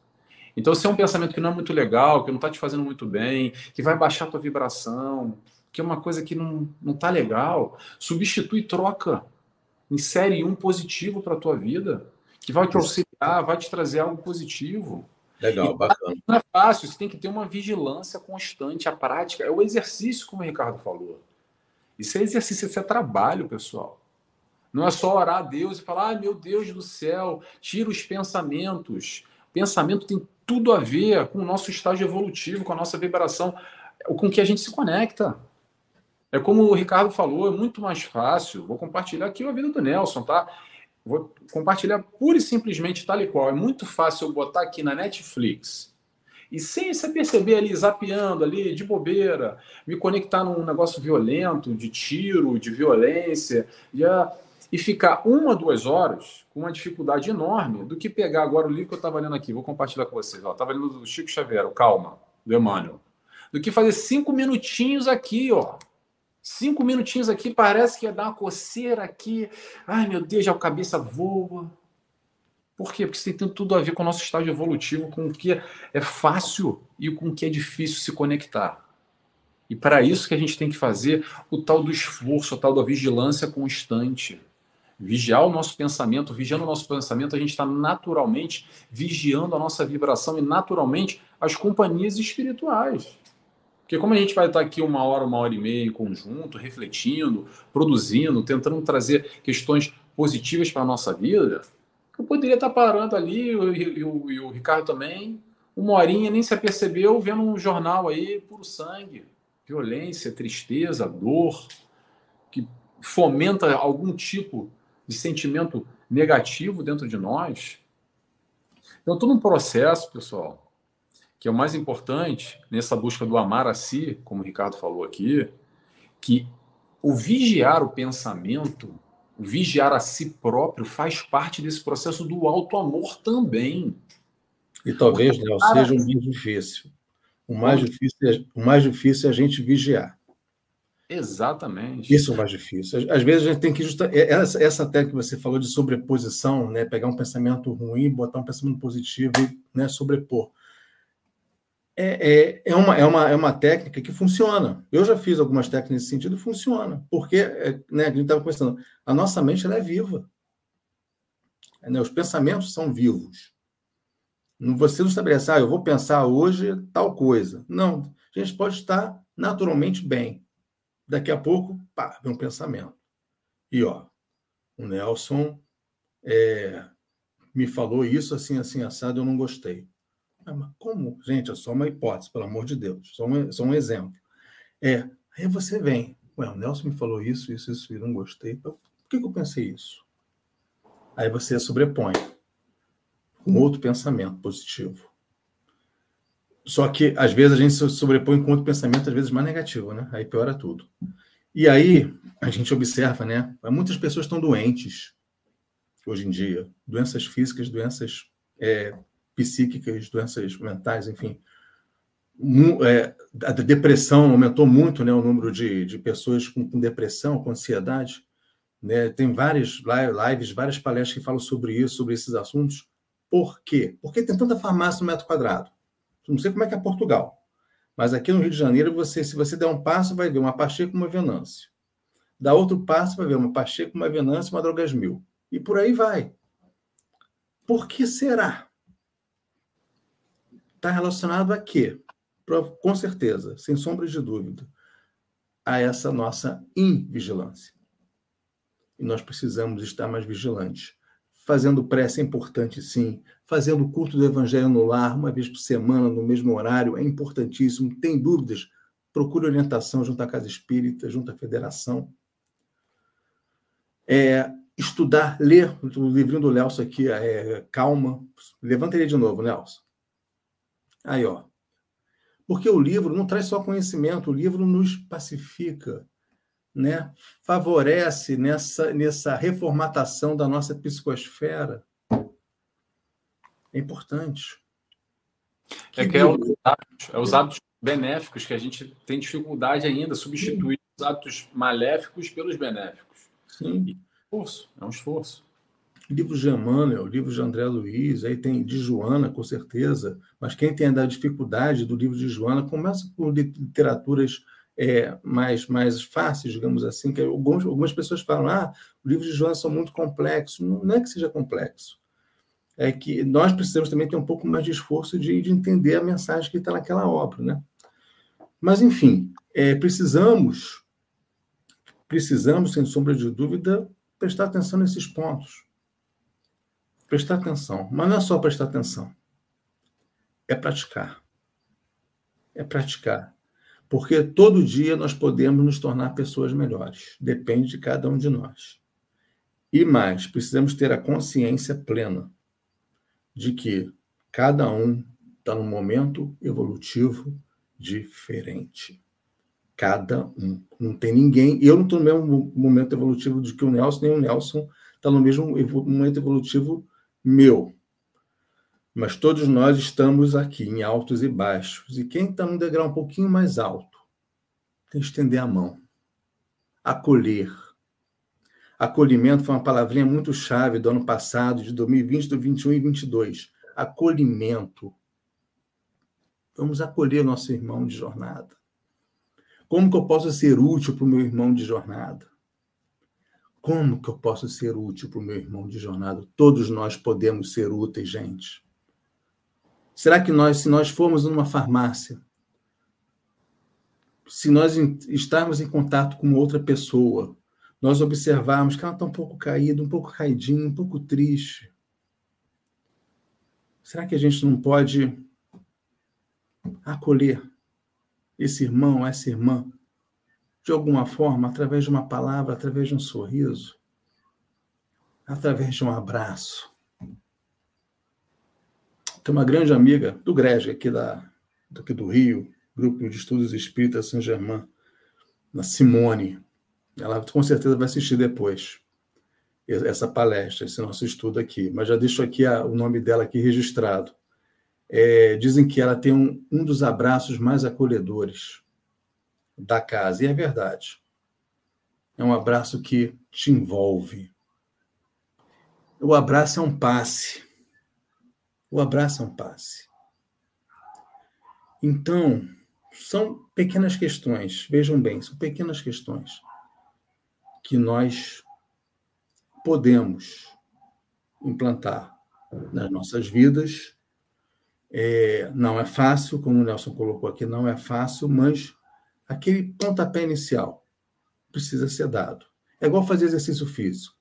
Então, se é um pensamento que não é muito legal, que não está te fazendo muito bem, que vai baixar a tua vibração, que é uma coisa que não está legal, substitui, troca, insere um positivo para a tua vida, que vai te auxiliar, vai te trazer algo positivo. Legal, e, bacana. Não é fácil, você tem que ter uma vigilância constante, a prática. É o exercício, como o Ricardo falou. Isso é exercício, isso é trabalho, pessoal. Não é só orar a Deus e falar, ai meu Deus do céu, tira os pensamentos. Pensamento tem tudo a ver com o nosso estágio evolutivo, com a nossa vibração, com que a gente se conecta. É como o Ricardo falou, é muito mais fácil. Vou compartilhar aqui a vida do Nelson, tá? Vou compartilhar pura e simplesmente tal e qual. É muito fácil eu botar aqui na Netflix e sem você perceber ali, zapeando ali, de bobeira, me conectar num negócio violento, de tiro, de violência, e ficar uma, duas horas com uma dificuldade enorme do que pegar agora o livro que eu estava lendo aqui. Vou compartilhar com vocês. Estava lendo do Chico Xavier, o Calma, do Emmanuel. Do que fazer cinco minutinhos aqui, ó. Cinco minutinhos aqui, parece que ia dar uma coceira aqui. Ai, meu Deus, a cabeça voa. Por quê? Porque isso tem tudo a ver com o nosso estágio evolutivo, com o que é fácil e com o que é difícil se conectar. E para isso que a gente tem que fazer o tal do esforço, a tal da vigilância constante. Vigiar o nosso pensamento, vigiando o nosso pensamento, a gente está naturalmente vigiando a nossa vibração e naturalmente as companhias espirituais. Porque como a gente vai estar aqui uma hora, uma hora e meia em conjunto, refletindo, produzindo, tentando trazer questões positivas para a nossa vida, eu poderia estar parando ali, e o, Ricardo também, uma horinha, nem se apercebeu, vendo um jornal aí, puro sangue, violência, tristeza, dor, que fomenta algum tipo de sentimento negativo dentro de nós. Então, todo um processo, pessoal, que é o mais importante nessa busca do amar a si, como o Ricardo falou aqui, que o vigiar o pensamento, o vigiar a si próprio faz parte desse processo do alto amor também. E talvez, Léo, seja o mais difícil. O mais difícil, é, o mais difícil é a gente vigiar. Exatamente. Isso é o mais difícil. Às vezes a gente tem que justar. É, essa, essa técnica que você falou de sobreposição, né? pegar um pensamento ruim, botar um pensamento positivo e né? sobrepor é, é, é, uma, é, uma, é uma técnica que funciona. Eu já fiz algumas técnicas nesse sentido e funciona. Porque, é, né, a gente estava pensando, a nossa mente ela é viva. É, né, os pensamentos são vivos. Você não estabelece, ah, eu vou pensar hoje tal coisa. Não, a gente pode estar naturalmente bem. Daqui a pouco, pá, vem um pensamento. E, ó, o Nelson é, me falou isso assim, assim, assado, eu não gostei. Ah, como? Gente, é só uma hipótese, pelo amor de Deus, só um, só um exemplo. É, aí você vem, ué, o Nelson me falou isso, isso, isso, e não gostei, por que, que eu pensei isso? Aí você sobrepõe com outro pensamento positivo. Só que, às vezes, a gente sobrepõe com outro pensamento, às vezes, mais negativo, né? Aí piora tudo. E aí, a gente observa, né? Muitas pessoas estão doentes hoje em dia. Doenças físicas, doenças é, psíquicas, doenças mentais, enfim. É, a depressão aumentou muito né, o número de, de pessoas com, com depressão, com ansiedade. Né? Tem várias lives, várias palestras que falam sobre isso, sobre esses assuntos. Por quê? Porque tem tanta farmácia no metro quadrado. Não sei como é que é Portugal, mas aqui no Rio de Janeiro, você, se você der um passo, vai ver uma Pacheco com uma Venâncio. Dá outro passo, vai ver uma Pacheco uma Venâncio uma Drogas Mil. E por aí vai. Por que será? Está relacionado a quê? Com certeza, sem sombra de dúvida, a essa nossa invigilância. E nós precisamos estar mais vigilantes. Fazendo prece é importante, sim. Fazendo o culto do Evangelho no lar, uma vez por semana, no mesmo horário, é importantíssimo. Tem dúvidas? Procure orientação junto à Casa Espírita, junto à Federação. É, estudar, ler o livrinho do Nelson aqui, é, Calma. Levanta ele de novo, Nelson. Aí, ó. Porque o livro não traz só conhecimento, o livro nos pacifica, né? favorece nessa, nessa reformatação da nossa psicosfera. É importante. É que, que é, os hábitos, é os hábitos benéficos que a gente tem dificuldade ainda, substituir Sim. os hábitos maléficos pelos benéficos. Sim. E, esforço, é um esforço livros de Emmanuel, livros de André Luiz, aí tem de Joana, com certeza, mas quem tem a dificuldade do livro de Joana, começa por literaturas é, mais, mais fáceis, digamos assim, que algumas, algumas pessoas falam, ah, os livros de Joana são muito complexos. Não, não é que seja complexo. é que nós precisamos também ter um pouco mais de esforço de, de entender a mensagem que está naquela obra, né? Mas, enfim, é, precisamos, precisamos, sem sombra de dúvida, prestar atenção nesses pontos. Prestar atenção. Mas não é só prestar atenção. É praticar. É praticar. Porque todo dia nós podemos nos tornar pessoas melhores. Depende de cada um de nós. E mais, precisamos ter a consciência plena de que cada um está num momento evolutivo diferente. Cada um. Não tem ninguém. Eu não estou no mesmo momento evolutivo do que o Nelson, nem o Nelson está no mesmo momento evolutivo meu. Mas todos nós estamos aqui em altos e baixos. E quem está num degrau um pouquinho mais alto tem que estender a mão, acolher. Acolhimento foi uma palavrinha muito chave do ano passado, de 2020, do 21 e 22. Acolhimento. Vamos acolher nosso irmão de jornada. Como que eu posso ser útil para o meu irmão de jornada? Como que eu posso ser útil para o meu irmão de jornada? Todos nós podemos ser úteis, gente. Será que nós, se nós formos numa farmácia, se nós estarmos em contato com outra pessoa, nós observarmos que ela está um pouco caída, um pouco caidinha, um pouco triste, será que a gente não pode acolher esse irmão, essa irmã, de alguma forma, através de uma palavra, através de um sorriso, através de um abraço. Tem uma grande amiga do Grege, aqui, da, aqui do Rio, Grupo de Estudos Espíritas Saint-Germain, na Simone. Ela com certeza vai assistir depois essa palestra, esse nosso estudo aqui. Mas já deixo aqui a, o nome dela aqui registrado. É, dizem que ela tem um, um dos abraços mais acolhedores da casa, e é verdade. É um abraço que te envolve. O abraço é um passe. O abraço é um passe. Então, são pequenas questões, vejam bem, são pequenas questões que nós podemos implantar nas nossas vidas é, não é fácil, como o Nelson colocou aqui, não é fácil, mas aquele pontapé inicial precisa ser dado. É igual fazer exercício físico.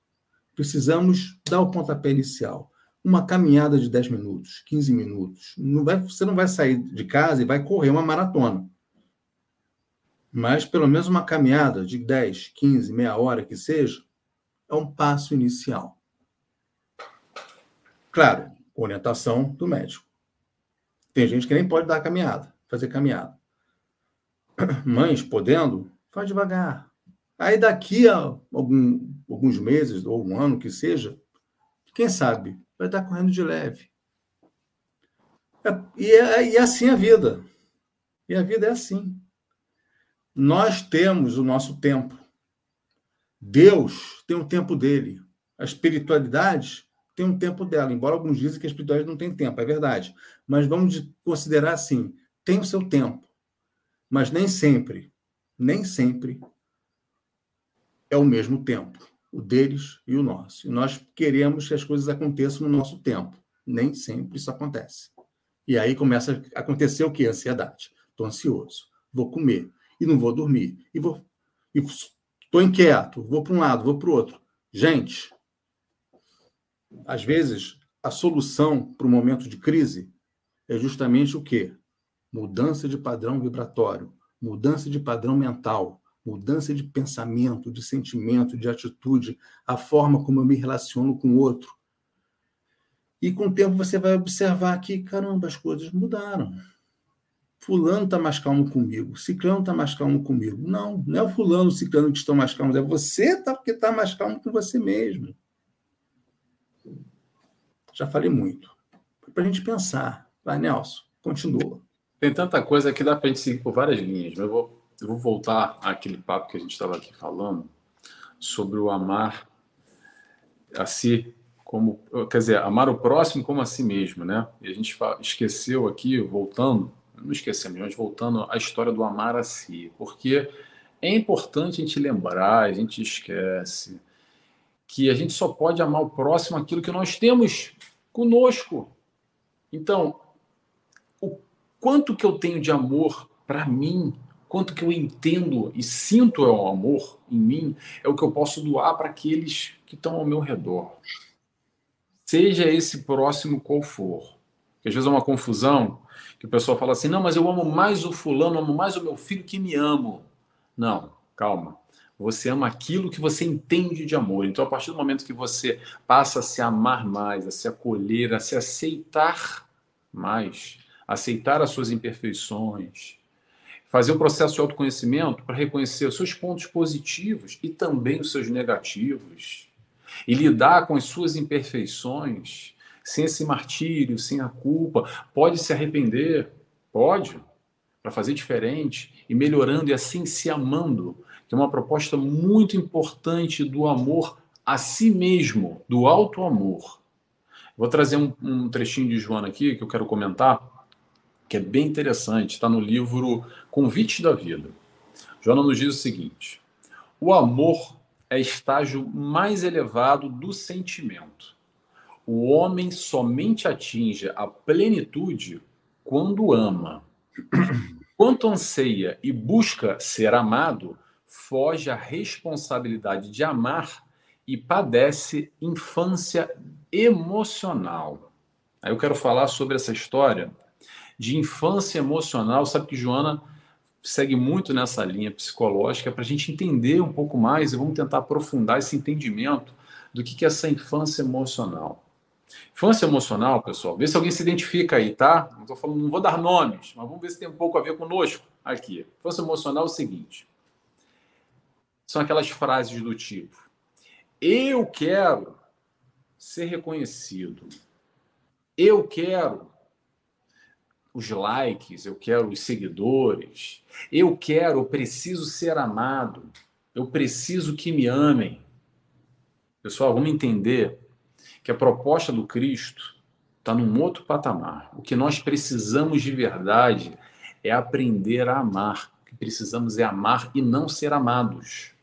Precisamos dar o pontapé inicial. Uma caminhada de 10 minutos, 15 minutos. Não vai, você não vai sair de casa e vai correr uma maratona. Mas pelo menos uma caminhada de 10, 15, meia hora que seja, é um passo inicial. Claro, orientação do médico. Tem gente que nem pode dar caminhada, fazer caminhada. Mães podendo, faz devagar. Aí daqui a algum, alguns meses ou um ano que seja, quem sabe vai estar correndo de leve. É, e, é, e é assim a vida. E a vida é assim. Nós temos o nosso tempo. Deus tem o tempo dele. A espiritualidade tem um tempo dela, embora alguns dizem que a espiritualidade não tem tempo, é verdade. Mas vamos considerar assim: tem o seu tempo, mas nem sempre, nem sempre é o mesmo tempo, o deles e o nosso. E nós queremos que as coisas aconteçam no nosso tempo. Nem sempre isso acontece. E aí começa a acontecer o que? Ansiedade. Estou ansioso, vou comer e não vou dormir. E vou. Estou inquieto, vou para um lado, vou para o outro. Gente, às vezes, a solução para o momento de crise é justamente o quê? Mudança de padrão vibratório, mudança de padrão mental, mudança de pensamento, de sentimento, de atitude, a forma como eu me relaciono com o outro. E com o tempo você vai observar que, caramba, as coisas mudaram. Fulano está mais calmo comigo, Ciclano está mais calmo comigo. Não, não é o Fulano, o Ciclano que estão mais calmos, é você tá, que está mais calmo com você mesmo. Já falei muito. Para a gente pensar. Vai, Nelson, continua. Tem tanta coisa que dá para a gente seguir por várias linhas, mas eu vou, eu vou voltar àquele papo que a gente estava aqui falando sobre o amar a si como, quer dizer, amar o próximo como a si mesmo, né? E a gente esqueceu aqui, voltando, não esquecemos, mas voltando à história do amar a si, porque é importante a gente lembrar, a gente esquece que a gente só pode amar o próximo aquilo que nós temos conosco. Então, quanto que eu tenho de amor para mim, quanto que eu entendo e sinto é o amor em mim, é o que eu posso doar para aqueles que estão ao meu redor. Seja esse próximo qual for. Porque às vezes é uma confusão que o pessoal fala assim: não, mas eu amo mais o fulano, amo mais o meu filho que me amo. Não, calma. Você ama aquilo que você entende de amor. Então, a partir do momento que você passa a se amar mais, a se acolher, a se aceitar mais, aceitar as suas imperfeições, fazer o processo de autoconhecimento para reconhecer os seus pontos positivos e também os seus negativos, e lidar com as suas imperfeições sem esse martírio, sem a culpa, pode se arrepender, pode, para fazer diferente e melhorando e assim se amando, que é uma proposta muito importante do amor a si mesmo, do alto amor. Vou trazer um, um trechinho de Joana aqui que eu quero comentar, que é bem interessante, está no livro Convite da Vida. Joana nos diz o seguinte: o amor é estágio mais elevado do sentimento. O homem somente atinge a plenitude quando ama. Quanto anseia e busca ser amado, foge à responsabilidade de amar e padece infância emocional. Aí eu quero falar sobre essa história de infância emocional. Sabe que Joana segue muito nessa linha psicológica para a gente entender um pouco mais e vamos tentar aprofundar esse entendimento do que é essa infância emocional. Infância emocional, pessoal, vê se alguém se identifica aí, tá? Não, tô falando, não vou dar nomes, mas vamos ver se tem um pouco a ver conosco aqui. Infância emocional é o seguinte: são aquelas frases do tipo: eu quero ser reconhecido, eu quero os likes, eu quero os seguidores, eu quero, eu preciso ser amado, eu preciso que me amem. Pessoal, vamos entender que a proposta do Cristo está num outro patamar. O que nós precisamos de verdade é aprender a amar. O que precisamos é amar e não ser amados.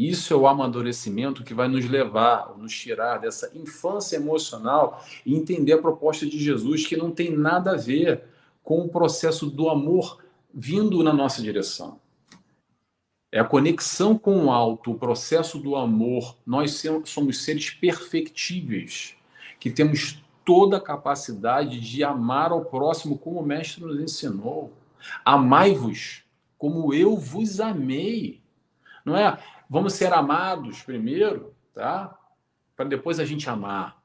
Isso é o amadurecimento que vai nos levar, nos tirar dessa infância emocional e entender a proposta de Jesus, que não tem nada a ver com o processo do amor vindo na nossa direção. É a conexão com o alto, o processo do amor. Nós somos seres perfectíveis, que temos toda a capacidade de amar ao próximo como o Mestre nos ensinou. Amai-vos como eu vos amei. Não é? Vamos ser amados primeiro, tá? Para depois a gente amar.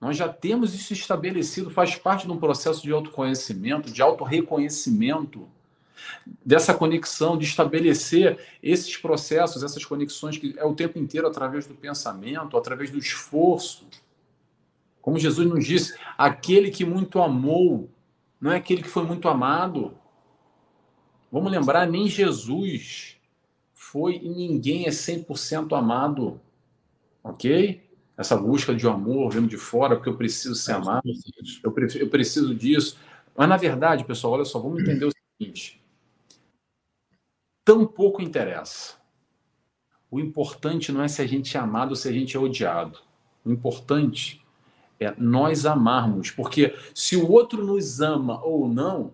Nós já temos isso estabelecido, faz parte de um processo de autoconhecimento, de autorreconhecimento, dessa conexão, de estabelecer esses processos, essas conexões que é o tempo inteiro através do pensamento, através do esforço. Como Jesus nos disse, aquele que muito amou, não é aquele que foi muito amado. Vamos lembrar, nem Jesus foi e ninguém é 100% amado. Ok? Essa busca de amor vendo de fora, porque eu preciso ser amado, eu, eu preciso disso. Mas, na verdade, pessoal, olha só, vamos entender o seguinte: tão pouco interessa. O importante não é se a gente é amado ou se a gente é odiado. O importante é nós amarmos, porque se o outro nos ama ou não,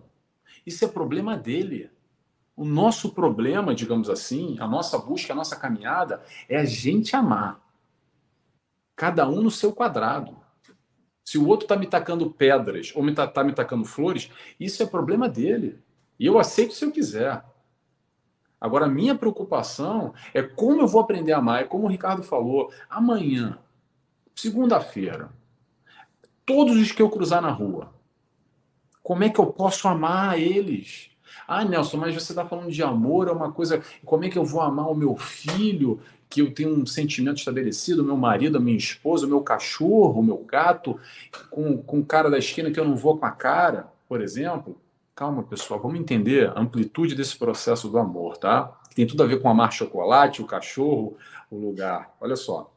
isso é problema dele. O nosso problema, digamos assim, a nossa busca, a nossa caminhada é a gente amar. Cada um no seu quadrado. Se o outro está me tacando pedras ou está tá me tacando flores, isso é problema dele. E eu aceito se eu quiser. Agora, a minha preocupação é como eu vou aprender a amar. É como o Ricardo falou, amanhã, segunda-feira, todos os que eu cruzar na rua, como é que eu posso amar eles? Ah, Nelson, mas você está falando de amor, é uma coisa. Como é que eu vou amar o meu filho, que eu tenho um sentimento estabelecido, meu marido, a minha esposa, o meu cachorro, o meu gato, com, com o cara da esquina que eu não vou com a cara, por exemplo? Calma, pessoal, vamos entender a amplitude desse processo do amor, tá? Tem tudo a ver com amar chocolate, o cachorro, o lugar. Olha só.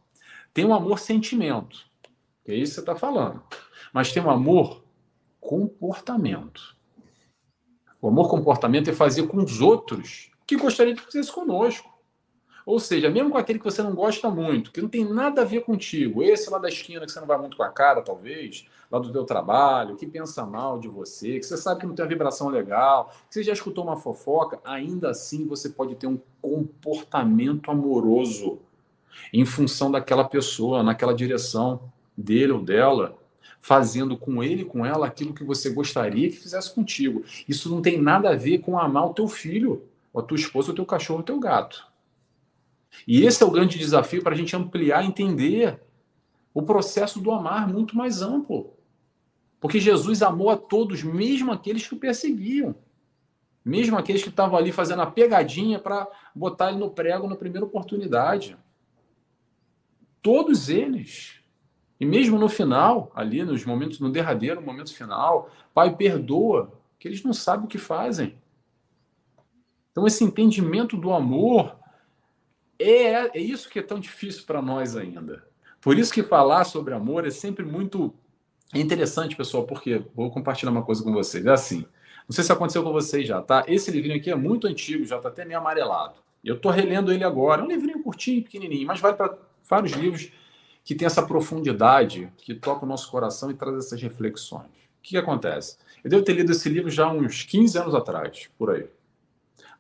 Tem um amor sentimento, que é isso que você está falando. Mas tem um amor comportamento. O amor comportamento é fazer com os outros que gostaria que fizesse conosco. Ou seja, mesmo com aquele que você não gosta muito, que não tem nada a ver contigo, esse lá da esquina que você não vai muito com a cara, talvez, lá do teu trabalho, que pensa mal de você, que você sabe que não tem uma vibração legal, que você já escutou uma fofoca, ainda assim você pode ter um comportamento amoroso em função daquela pessoa, naquela direção dele ou dela, fazendo com ele, com ela, aquilo que você gostaria que fizesse contigo. Isso não tem nada a ver com amar o teu filho, a tua esposa, o teu cachorro, o teu gato. E esse é o grande desafio para a gente ampliar, entender o processo do amar muito mais amplo. Porque Jesus amou a todos, mesmo aqueles que o perseguiam. Mesmo aqueles que estavam ali fazendo a pegadinha para botar ele no prego na primeira oportunidade. Todos eles. E mesmo no final, ali nos momentos, no derradeiro momento final, Pai, perdoa, que eles não sabem o que fazem. Então, esse entendimento do amor é, é isso que é tão difícil para nós ainda. Por isso que falar sobre amor é sempre muito interessante, pessoal, porque vou compartilhar uma coisa com vocês. É assim, não sei se aconteceu com vocês já, tá? Esse livrinho aqui é muito antigo, já está até meio amarelado. Eu estou relendo ele agora. É um livrinho curtinho, pequenininho, mas vale para vários livros que tem essa profundidade, que toca o nosso coração e traz essas reflexões. O que, que acontece? Eu devo ter lido esse livro já uns 15 anos atrás, por aí.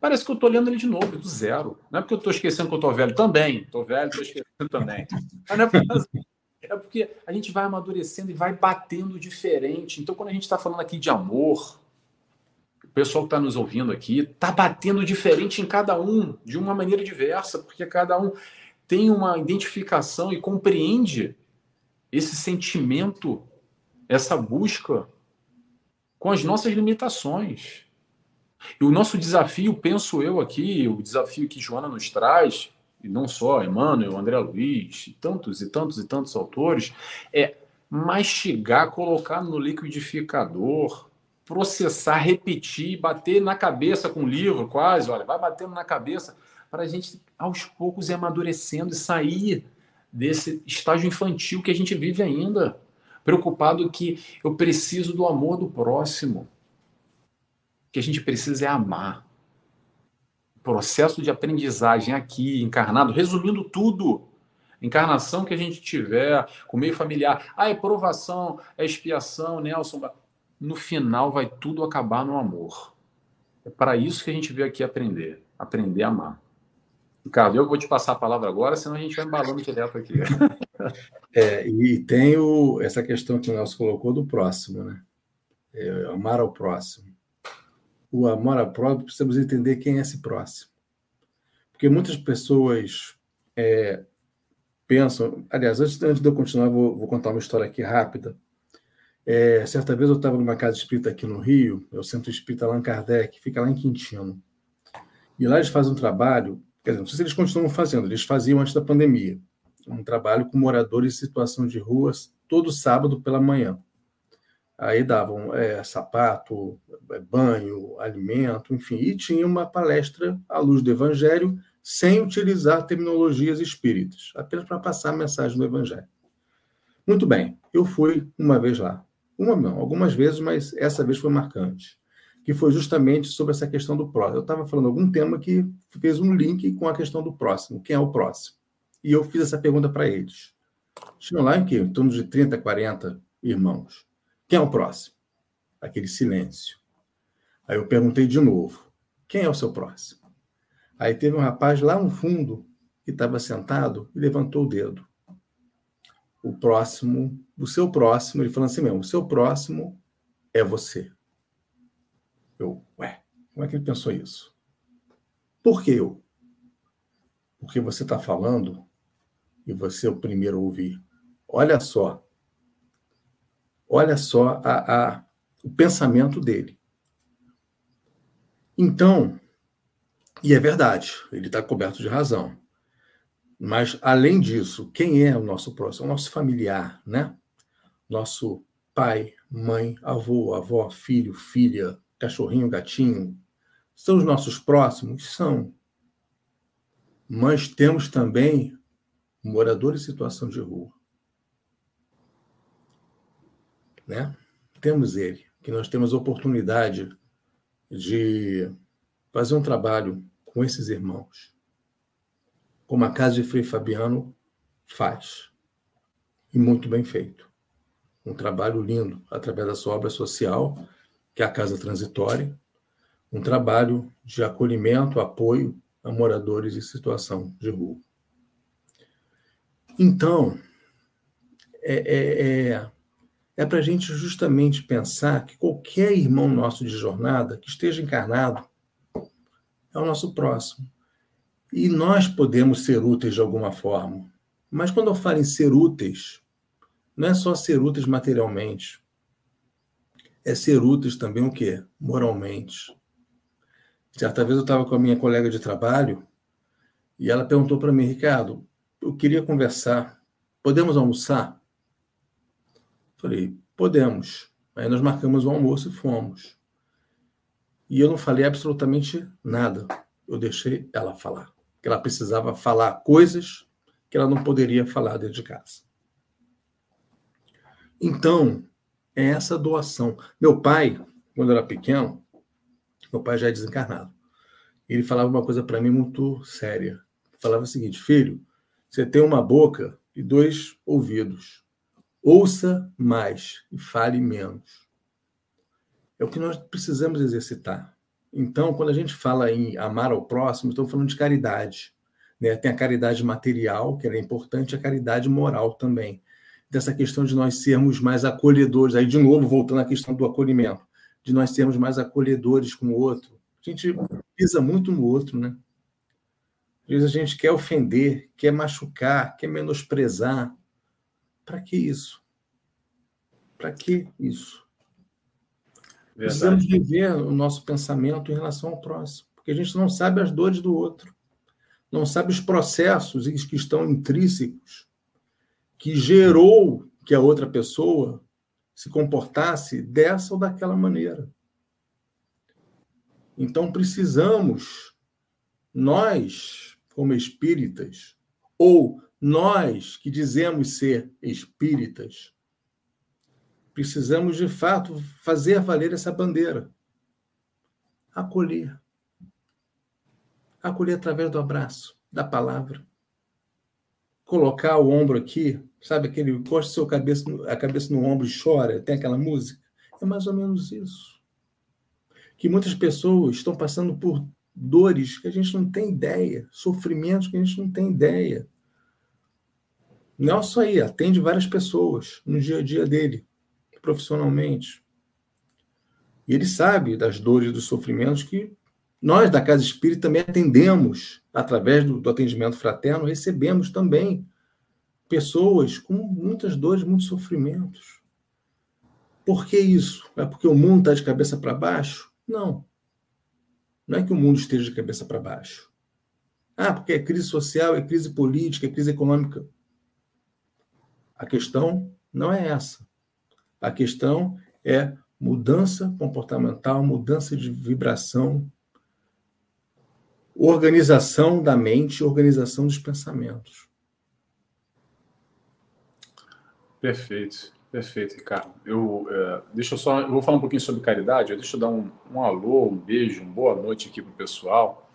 Parece que eu estou lendo ele de novo, do zero. Não é porque eu estou esquecendo que eu estou velho também. Estou velho, estou esquecendo também. Mas não é é porque a gente vai amadurecendo e vai batendo diferente. Então, quando a gente está falando aqui de amor, o pessoal que está nos ouvindo aqui está batendo diferente em cada um, de uma maneira diversa, porque cada um tem uma identificação e compreende esse sentimento, essa busca com as nossas limitações. E o nosso desafio, penso eu aqui, o desafio que Joana nos traz, e não só Emmanuel, André Luiz, e tantos e tantos e tantos autores, é mastigar, colocar no liquidificador, processar, repetir, bater na cabeça com o livro, quase, olha, vai batendo na cabeça, para a gente, aos poucos, ir amadurecendo e sair desse estágio infantil que a gente vive ainda, preocupado que eu preciso do amor do próximo que a gente precisa é amar. O processo de aprendizagem aqui, encarnado, resumindo tudo, encarnação que a gente tiver, com meio familiar, ah, é provação, é expiação, Nelson. No final vai tudo acabar no amor. É para isso que a gente veio aqui aprender, aprender a amar. Ricardo, eu vou te passar a palavra agora, senão a gente vai embalando direto aqui. É, e tem o, essa questão que o Nelson colocou do próximo, né? É, amar ao próximo o amor à próprio, precisamos entender quem é esse próximo. Porque muitas pessoas é, pensam. Aliás, antes, antes de eu continuar, vou, vou contar uma história aqui rápida. É, certa vez eu estava numa casa espírita aqui no Rio, é o Centro Espírita Allan Kardec, fica lá em Quintino. E lá eles fazem um trabalho, quer dizer, não sei se eles continuam fazendo, eles faziam antes da pandemia, um trabalho com moradores em situação de ruas todo sábado pela manhã. Aí davam é, sapato, é, banho, alimento, enfim, e tinha uma palestra à luz do Evangelho, sem utilizar terminologias espíritas, apenas para passar a mensagem do Evangelho. Muito bem, eu fui uma vez lá. Uma não, algumas vezes, mas essa vez foi marcante. Que foi justamente sobre essa questão do próximo. Eu estava falando algum tema que fez um link com a questão do próximo. Quem é o próximo? E eu fiz essa pergunta para eles. Tinham lá em, quê? em torno de 30, 40 irmãos. Quem é o próximo? Aquele silêncio. Aí eu perguntei de novo: quem é o seu próximo? Aí teve um rapaz lá no fundo que estava sentado e levantou o dedo. O próximo, o seu próximo, ele falou assim mesmo: o seu próximo é você. Eu, ué, como é que ele pensou isso? Por que eu? Porque você está falando e você é o primeiro a ouvir. Olha só, Olha só a, a, o pensamento dele. Então, e é verdade, ele está coberto de razão. Mas, além disso, quem é o nosso próximo? O nosso familiar, né? Nosso pai, mãe, avô, avó, filho, filha, cachorrinho, gatinho. São os nossos próximos? São. Mas temos também moradores em situação de rua. né? Temos ele, que nós temos oportunidade de fazer um trabalho com esses irmãos, como a Casa de Frei Fabiano faz. E muito bem feito. Um trabalho lindo através da sua obra social, que é a Casa Transitória, um trabalho de acolhimento, apoio a moradores em situação de rua. Então, é, é, é, é para a gente justamente pensar que qualquer irmão nosso de jornada que esteja encarnado é o nosso próximo. E nós podemos ser úteis de alguma forma. Mas quando eu falo em ser úteis, não é só ser úteis materialmente. É ser úteis também o quê? Moralmente. Certa vez eu estava com a minha colega de trabalho e ela perguntou para mim, Ricardo, eu queria conversar. Podemos almoçar? Falei, podemos. Aí nós marcamos o almoço e fomos. E eu não falei absolutamente nada. Eu deixei ela falar. Que ela precisava falar coisas que ela não poderia falar dentro de casa. Então, é essa doação. Meu pai, quando eu era pequeno, meu pai já é desencarnado. Ele falava uma coisa para mim muito séria. Falava o seguinte: filho, você tem uma boca e dois ouvidos. Ouça mais e fale menos. É o que nós precisamos exercitar. Então, quando a gente fala em amar ao próximo, estamos falando de caridade. Né? Tem a caridade material, que é importante, a caridade moral também. Dessa questão de nós sermos mais acolhedores. Aí, de novo, voltando à questão do acolhimento de nós sermos mais acolhedores com o outro. A gente pisa muito no outro, né? Às vezes a gente quer ofender, quer machucar, quer menosprezar. Para que isso? Para que isso? Verdade. Precisamos viver o nosso pensamento em relação ao próximo, porque a gente não sabe as dores do outro, não sabe os processos que estão intrínsecos que gerou que a outra pessoa se comportasse dessa ou daquela maneira. Então precisamos, nós, como espíritas, ou nós que dizemos ser espíritas, precisamos de fato fazer valer essa bandeira. Acolher. Acolher através do abraço, da palavra. Colocar o ombro aqui Sabe aquele gosta seu cabeça, a cabeça no ombro e chora, tem aquela música? É mais ou menos isso. Que muitas pessoas estão passando por dores que a gente não tem ideia, sofrimentos que a gente não tem ideia. Não é só aí, atende várias pessoas no dia a dia dele, profissionalmente. E ele sabe das dores e dos sofrimentos que nós da Casa Espírita também atendemos através do, do atendimento fraterno, recebemos também pessoas com muitas dores, muitos sofrimentos. Por que isso? É porque o mundo está de cabeça para baixo? Não. Não é que o mundo esteja de cabeça para baixo. Ah, porque é crise social, é crise política, é crise econômica. A questão não é essa. A questão é mudança comportamental, mudança de vibração, organização da mente, organização dos pensamentos. Perfeito, perfeito, Ricardo. Eu, é, deixa eu só, eu vou falar um pouquinho sobre caridade. Deixa eu dar um, um alô, um beijo, uma boa noite aqui para o pessoal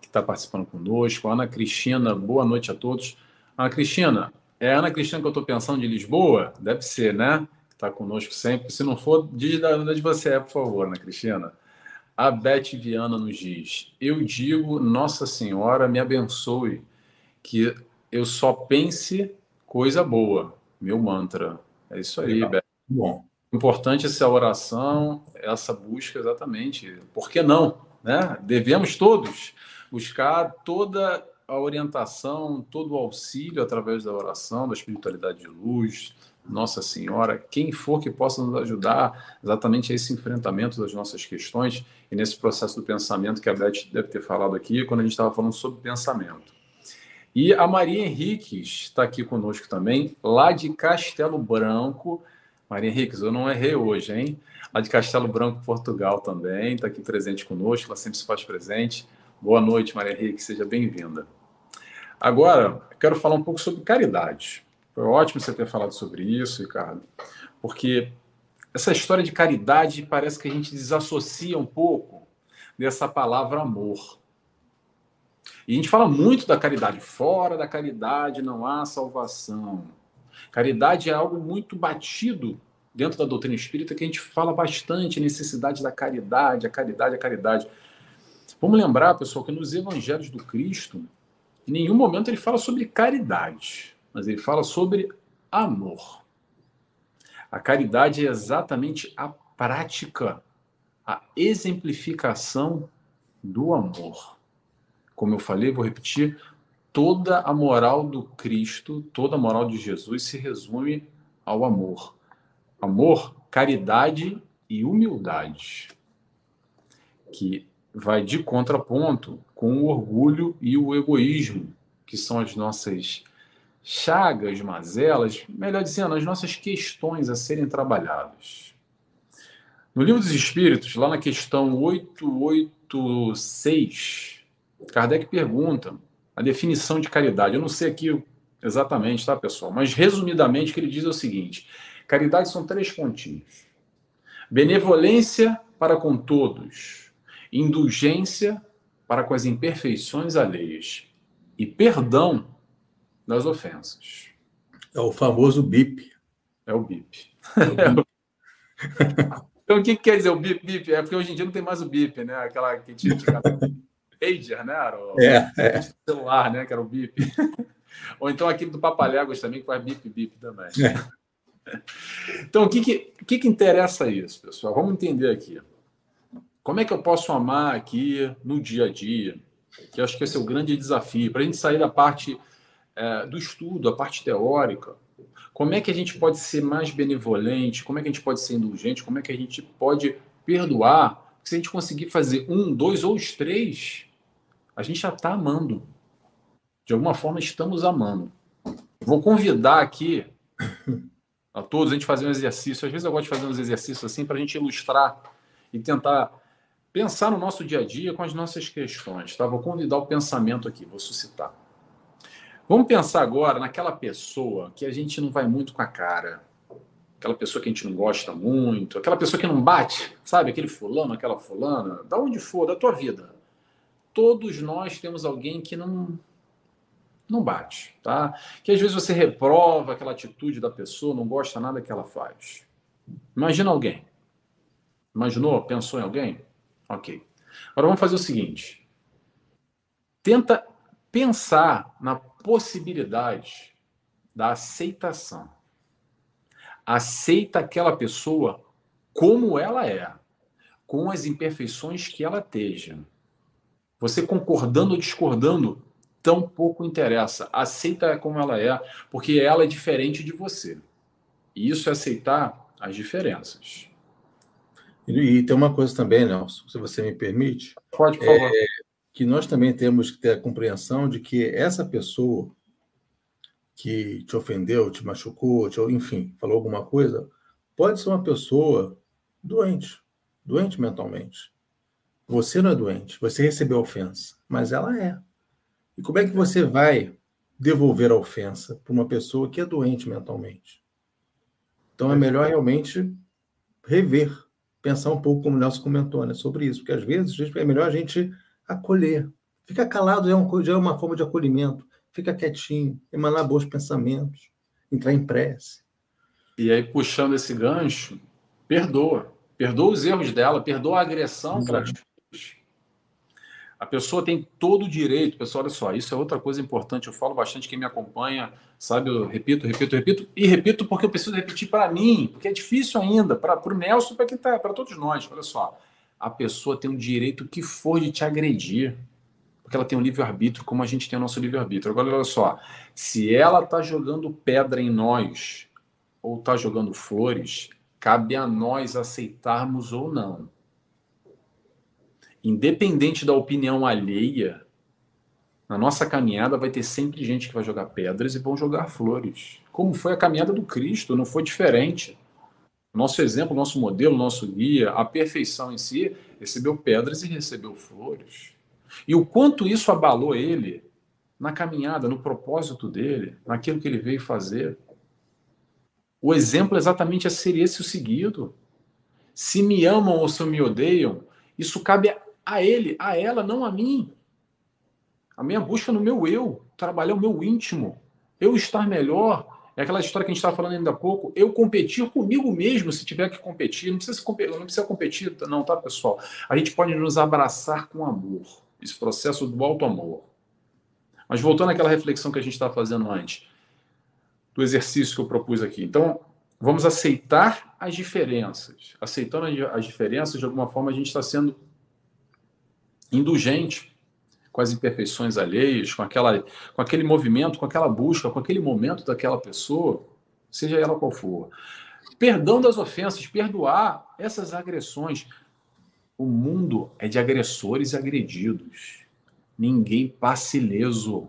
que está participando conosco. Ana Cristina, boa noite a todos. Ana Cristina, é a Ana Cristina que eu estou pensando de Lisboa? Deve ser, né? Está conosco sempre. Se não for, diz da onde você é, por favor, Ana Cristina. A Beth Viana nos diz: Eu digo, Nossa Senhora me abençoe, que eu só pense coisa boa meu mantra. É isso aí, Legal. Beto. Bom. Importante essa oração, essa busca exatamente. Por que não? Né? Devemos todos buscar toda a orientação, todo o auxílio através da oração, da espiritualidade de luz, Nossa Senhora, quem for que possa nos ajudar exatamente a esse enfrentamento das nossas questões e nesse processo do pensamento que a Beth deve ter falado aqui quando a gente estava falando sobre pensamento. E a Maria Henriques está aqui conosco também, lá de Castelo Branco. Maria Henriques, eu não errei hoje, hein? Lá de Castelo Branco, Portugal também, está aqui presente conosco, ela sempre se faz presente. Boa noite, Maria Henriques, seja bem-vinda. Agora, quero falar um pouco sobre caridade. Foi ótimo você ter falado sobre isso, Ricardo, porque essa história de caridade parece que a gente desassocia um pouco dessa palavra amor. E a gente fala muito da caridade. Fora da caridade não há salvação. Caridade é algo muito batido dentro da doutrina espírita que a gente fala bastante a necessidade da caridade, a caridade, a caridade. Vamos lembrar, pessoal, que nos evangelhos do Cristo, em nenhum momento ele fala sobre caridade, mas ele fala sobre amor. A caridade é exatamente a prática, a exemplificação do amor. Como eu falei, vou repetir, toda a moral do Cristo, toda a moral de Jesus se resume ao amor. Amor, caridade e humildade, que vai de contraponto com o orgulho e o egoísmo, que são as nossas chagas, mazelas, melhor dizendo, as nossas questões a serem trabalhadas. No Livro dos Espíritos, lá na questão 886, Kardec pergunta a definição de caridade. Eu não sei aqui exatamente, tá, pessoal? Mas resumidamente, o que ele diz é o seguinte: caridade são três pontinhos. Benevolência para com todos, indulgência para com as imperfeições alheias e perdão das ofensas. É o famoso BIP. É o BIP. então, o que, quer dizer o BIP, BIP? É porque hoje em dia não tem mais o BIP, né? Aquela que tinha pager, né? Era o é, é. celular, né? Que era o BIP. Ou então aquele do Papaléguas também, que faz bip, bip também. É. Então, o que, que, que, que interessa isso, pessoal? Vamos entender aqui. Como é que eu posso amar aqui no dia a dia? Que acho que esse é o grande desafio. Para a gente sair da parte é, do estudo, a parte teórica, como é que a gente pode ser mais benevolente? Como é que a gente pode ser indulgente? Como é que a gente pode perdoar? Se a gente conseguir fazer um, dois ou os três, a gente já está amando. De alguma forma, estamos amando. Vou convidar aqui a todos a gente fazer um exercício. Às vezes eu gosto de fazer uns exercícios assim para a gente ilustrar e tentar pensar no nosso dia a dia com as nossas questões. Tá? Vou convidar o pensamento aqui, vou suscitar. Vamos pensar agora naquela pessoa que a gente não vai muito com a cara, aquela pessoa que a gente não gosta muito, aquela pessoa que não bate, sabe? Aquele fulano, aquela fulana, da onde for, da tua vida todos nós temos alguém que não não bate, tá? Que às vezes você reprova aquela atitude da pessoa, não gosta nada que ela faz. Imagina alguém. Imaginou? Pensou em alguém? Ok. Agora vamos fazer o seguinte. Tenta pensar na possibilidade da aceitação. Aceita aquela pessoa como ela é, com as imperfeições que ela esteja você concordando ou discordando, tão pouco interessa. Aceita como ela é, porque ela é diferente de você. E isso é aceitar as diferenças. E, e tem uma coisa também, Nelson, se você me permite. Pode, por favor. É, que nós também temos que ter a compreensão de que essa pessoa que te ofendeu, te machucou, te, enfim, falou alguma coisa, pode ser uma pessoa doente, doente mentalmente. Você não é doente, você recebeu a ofensa, mas ela é. E como é que você vai devolver a ofensa para uma pessoa que é doente mentalmente? Então é melhor realmente rever, pensar um pouco, como o Nelson comentou, né, sobre isso, porque às vezes é melhor a gente acolher. Ficar calado já é, um, já é uma forma de acolhimento. Fica quietinho, emanar bons pensamentos, entrar em prece. E aí, puxando esse gancho, perdoa. Perdoa os erros dela, perdoa a agressão que ela te a pessoa tem todo o direito, pessoal, olha só, isso é outra coisa importante, eu falo bastante, quem me acompanha, sabe, eu repito, repito, repito, e repito porque eu preciso repetir para mim, porque é difícil ainda, para o Nelson, para tá, para todos nós, olha só, a pessoa tem o direito que for de te agredir, porque ela tem um livre-arbítrio, como a gente tem o nosso livre-arbítrio. Agora, olha só, se ela está jogando pedra em nós, ou está jogando flores, cabe a nós aceitarmos ou não independente da opinião alheia, na nossa caminhada vai ter sempre gente que vai jogar pedras e vão jogar flores. Como foi a caminhada do Cristo, não foi diferente. Nosso exemplo, nosso modelo, nosso guia, a perfeição em si, recebeu pedras e recebeu flores. E o quanto isso abalou ele na caminhada, no propósito dele, naquilo que ele veio fazer. O exemplo exatamente seria esse o seguido. Se me amam ou se me odeiam, isso cabe a ele, a ela, não a mim. A minha busca no meu eu, trabalhar o meu íntimo, eu estar melhor. É aquela história que a gente estava falando ainda há pouco. Eu competir comigo mesmo, se tiver que competir. Não precisa, competir, não precisa competir, não, tá, pessoal? A gente pode nos abraçar com amor. Esse processo do alto amor. Mas voltando àquela reflexão que a gente estava fazendo antes, do exercício que eu propus aqui. Então, vamos aceitar as diferenças. Aceitando as diferenças, de alguma forma, a gente está sendo indulgente com as imperfeições alheias, com, aquela, com aquele movimento, com aquela busca, com aquele momento daquela pessoa, seja ela qual for. Perdão das ofensas, perdoar essas agressões. O mundo é de agressores e agredidos. Ninguém passe ileso.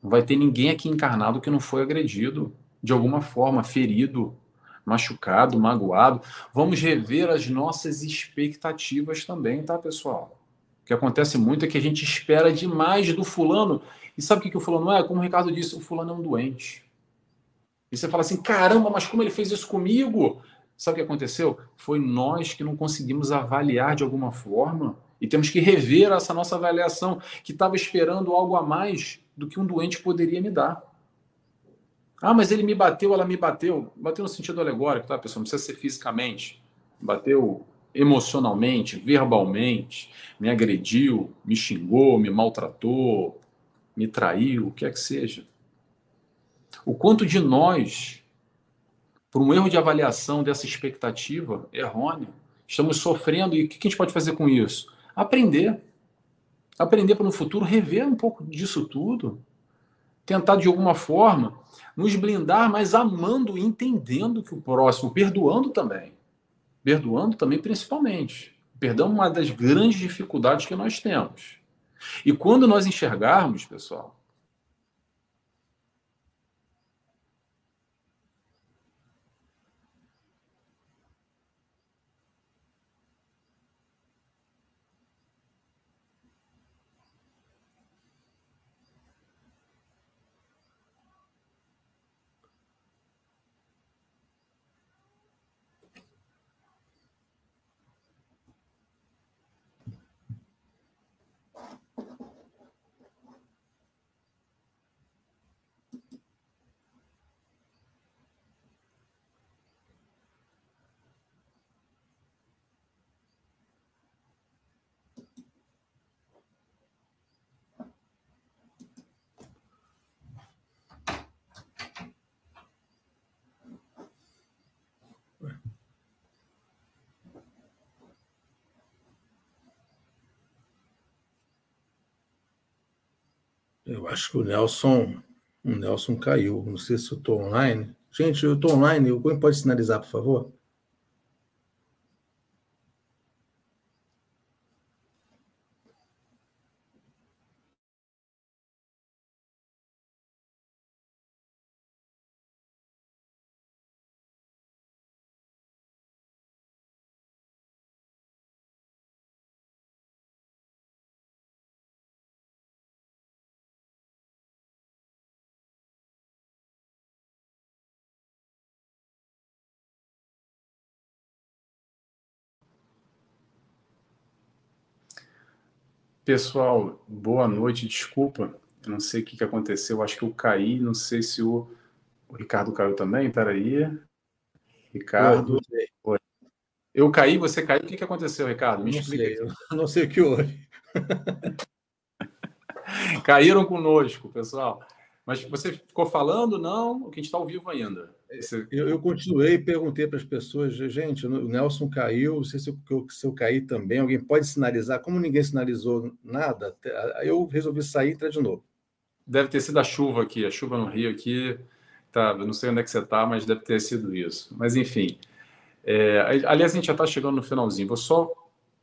Não vai ter ninguém aqui encarnado que não foi agredido de alguma forma, ferido, machucado, magoado. Vamos rever as nossas expectativas também, tá, pessoal? O que acontece muito é que a gente espera demais do fulano. E sabe o que, que o fulano é? Como o Ricardo disse, o fulano é um doente. E você fala assim: caramba, mas como ele fez isso comigo? Sabe o que aconteceu? Foi nós que não conseguimos avaliar de alguma forma. E temos que rever essa nossa avaliação, que estava esperando algo a mais do que um doente poderia me dar. Ah, mas ele me bateu, ela me bateu. Bateu no sentido alegórico, tá, pessoal? Não precisa ser fisicamente. Bateu emocionalmente, verbalmente, me agrediu, me xingou, me maltratou, me traiu, o que é que seja. O quanto de nós, por um erro de avaliação dessa expectativa errônea, estamos sofrendo e o que a gente pode fazer com isso? Aprender. Aprender para no futuro rever um pouco disso tudo. Tentar de alguma forma nos blindar, mas amando e entendendo que o próximo, perdoando também perdoando também principalmente. Perdão é uma das grandes dificuldades que nós temos. E quando nós enxergarmos, pessoal, Eu acho que o Nelson, o Nelson caiu. Não sei se eu estou online. Gente, eu estou online. Alguém pode sinalizar, por favor? Pessoal, boa noite, desculpa. Eu não sei o que, que aconteceu, acho que eu caí, não sei se o, o Ricardo caiu também, peraí. Ricardo. Oi. Eu caí, você caiu, o que, que aconteceu, Ricardo? Me não explica. Sei, não sei o que houve. Caíram conosco, pessoal. Mas você ficou falando, não? O que a gente está ao vivo ainda. Você... Eu, eu, continuei e perguntei para as pessoas, gente, o Nelson caiu, não sei se eu, se eu caí também, alguém pode sinalizar? Como ninguém sinalizou nada, eu resolvi sair e entrar de novo. Deve ter sido a chuva aqui, a chuva no Rio aqui, tá, não sei onde é que você está, mas deve ter sido isso. Mas enfim, é, aliás, a gente já está chegando no finalzinho, vou só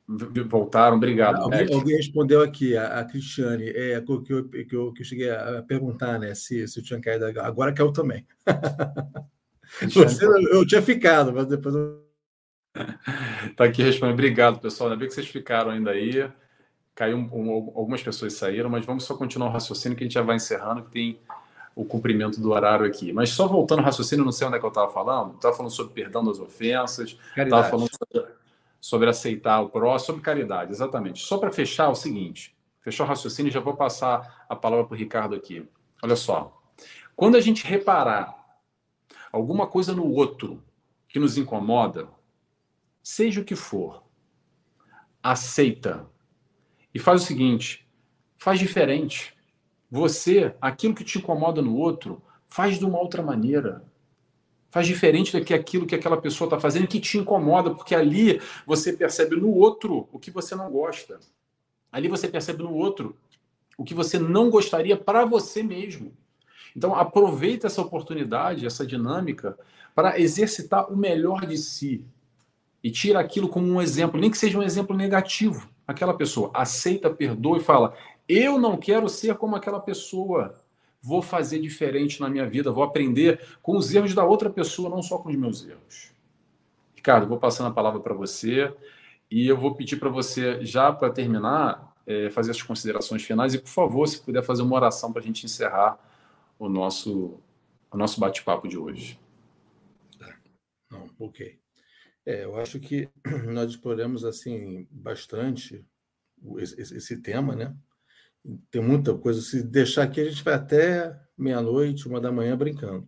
voltaram, obrigado. Alguém, alguém, respondeu aqui, a, a Cristiane, é, que, eu, que, eu, que eu cheguei a perguntar né, se, se eu tinha caído, agora caiu também. Você, eu tinha ficado, mas depois eu... Tá aqui respondendo. Obrigado, pessoal. Ainda bem que vocês ficaram ainda aí. Caiu um, um, algumas pessoas saíram, mas vamos só continuar o raciocínio que a gente já vai encerrando, que tem o cumprimento do horário aqui. Mas só voltando ao raciocínio, não sei onde é que eu estava falando. Estava falando sobre perdão das ofensas, estava falando sobre, sobre, aceitar o próximo, sobre caridade, exatamente. Só para fechar, é o seguinte: Fechou o raciocínio? Já vou passar a palavra para o Ricardo aqui. Olha só. Quando a gente reparar alguma coisa no outro que nos incomoda, seja o que for, aceita. E faz o seguinte: faz diferente. Você, aquilo que te incomoda no outro, faz de uma outra maneira. Faz diferente do que aquilo que aquela pessoa está fazendo que te incomoda, porque ali você percebe no outro o que você não gosta. Ali você percebe no outro o que você não gostaria para você mesmo. Então, aproveita essa oportunidade, essa dinâmica, para exercitar o melhor de si. E tira aquilo como um exemplo, nem que seja um exemplo negativo. Aquela pessoa aceita, perdoa e fala: Eu não quero ser como aquela pessoa. Vou fazer diferente na minha vida, vou aprender com os erros da outra pessoa, não só com os meus erros. Ricardo, vou passando a palavra para você e eu vou pedir para você, já para terminar, é, fazer as considerações finais e, por favor, se puder fazer uma oração para a gente encerrar o nosso, o nosso bate-papo de hoje. Tá. Não, ok. É, eu acho que nós exploramos assim bastante esse, esse, tema, né? Tem muita coisa. Se deixar aqui, a gente vai até meia-noite, uma da manhã brincando.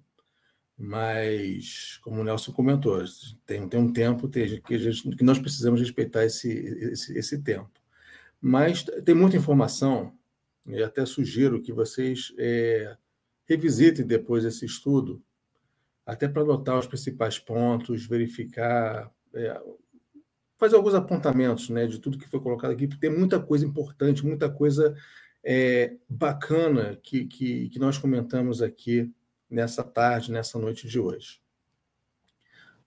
Mas, como o Nelson comentou, tem, tem um tempo tem, que, gente, que nós precisamos respeitar esse, esse, esse tempo. Mas tem muita informação, e até sugiro que vocês é, revisitem depois esse estudo, até para anotar os principais pontos, verificar, é, fazer alguns apontamentos né, de tudo que foi colocado aqui, porque tem muita coisa importante, muita coisa é, bacana que, que, que nós comentamos aqui nessa tarde, nessa noite de hoje.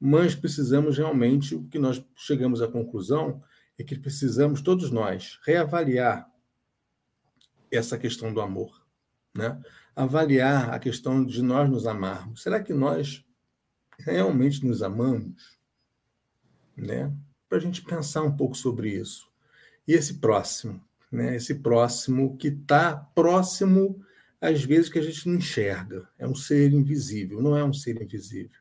Mas precisamos realmente, o que nós chegamos à conclusão é que precisamos, todos nós, reavaliar essa questão do amor. Né? avaliar a questão de nós nos amarmos. Será que nós realmente nos amamos? Né? Para a gente pensar um pouco sobre isso. E esse próximo, né? esse próximo que está próximo às vezes que a gente não enxerga. É um ser invisível, não é um ser invisível.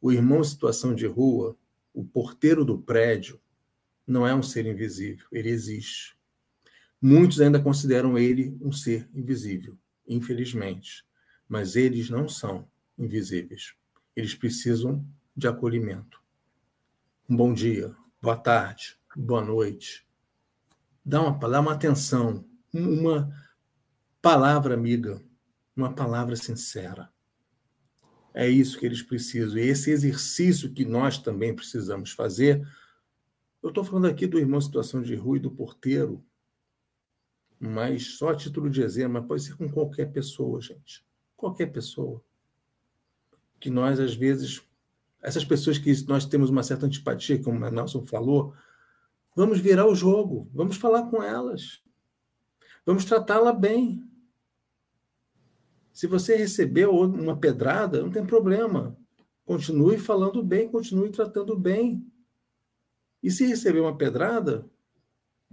O irmão em situação de rua, o porteiro do prédio, não é um ser invisível, ele existe. Muitos ainda consideram ele um ser invisível infelizmente. Mas eles não são invisíveis. Eles precisam de acolhimento. Um bom dia, boa tarde, boa noite. Dá uma, dá uma atenção, uma palavra amiga, uma palavra sincera. É isso que eles precisam. E esse exercício que nós também precisamos fazer. Eu estou falando aqui do irmão situação de rua e do porteiro, mas só a título de exemplo, mas pode ser com qualquer pessoa, gente. Qualquer pessoa. Que nós, às vezes, essas pessoas que nós temos uma certa antipatia, como o Nelson falou, vamos virar o jogo, vamos falar com elas, vamos tratá-la bem. Se você recebeu uma pedrada, não tem problema. Continue falando bem, continue tratando bem. E se receber uma pedrada,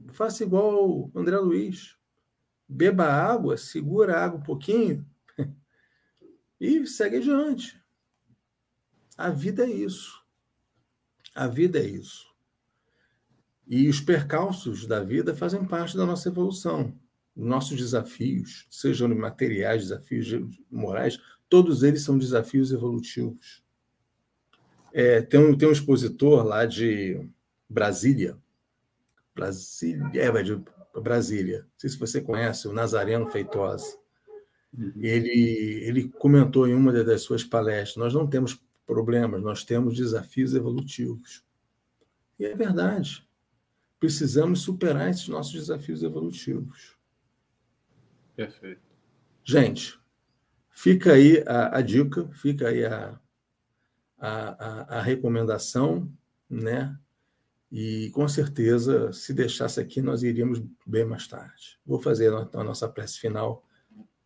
faça igual o André Luiz beba água, segura a água um pouquinho e segue adiante. A vida é isso. A vida é isso. E os percalços da vida fazem parte da nossa evolução. Os nossos desafios, sejam materiais, desafios morais, todos eles são desafios evolutivos. É, tem, um, tem um expositor lá de Brasília, Brasília, é, de Brasília. Não sei se você conhece o Nazareno Feitosa. Ele, ele comentou em uma das suas palestras: nós não temos problemas, nós temos desafios evolutivos. E é verdade. Precisamos superar esses nossos desafios evolutivos. Perfeito. Gente, fica aí a, a dica, fica aí a, a, a, recomendação, né? E com certeza, se deixasse aqui, nós iríamos bem mais tarde. Vou fazer a nossa prece final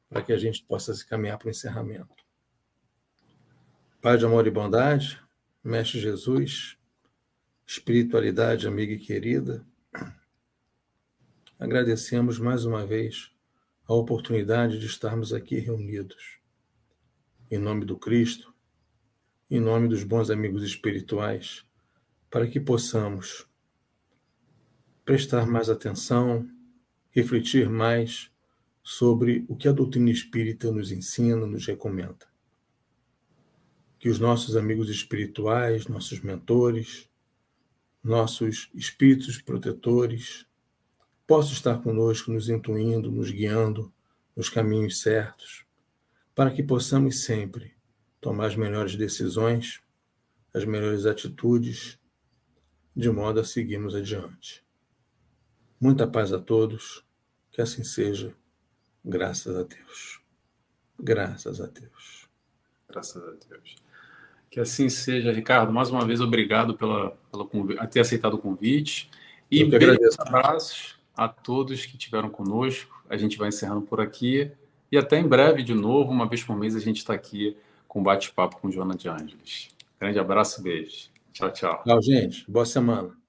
para que a gente possa se caminhar para o encerramento. Pai de amor e bondade, Mestre Jesus, espiritualidade amiga e querida, agradecemos mais uma vez a oportunidade de estarmos aqui reunidos. Em nome do Cristo, em nome dos bons amigos espirituais, para que possamos prestar mais atenção, refletir mais sobre o que a doutrina espírita nos ensina, nos recomenda. Que os nossos amigos espirituais, nossos mentores, nossos espíritos protetores possam estar conosco, nos intuindo, nos guiando nos caminhos certos, para que possamos sempre tomar as melhores decisões, as melhores atitudes, de modo a seguirmos adiante. Muita paz a todos, que assim seja, graças a Deus. Graças a Deus. Graças a Deus. Que assim seja, Ricardo. Mais uma vez, obrigado pela, pela ter aceitado o convite. E beijos, abraços a todos que estiveram conosco. A gente vai encerrando por aqui. E até em breve, de novo, uma vez por mês, a gente está aqui com bate-papo com Joana de Ângeles. Grande abraço, beijo. Tchau, tchau. Tchau, gente. Boa semana.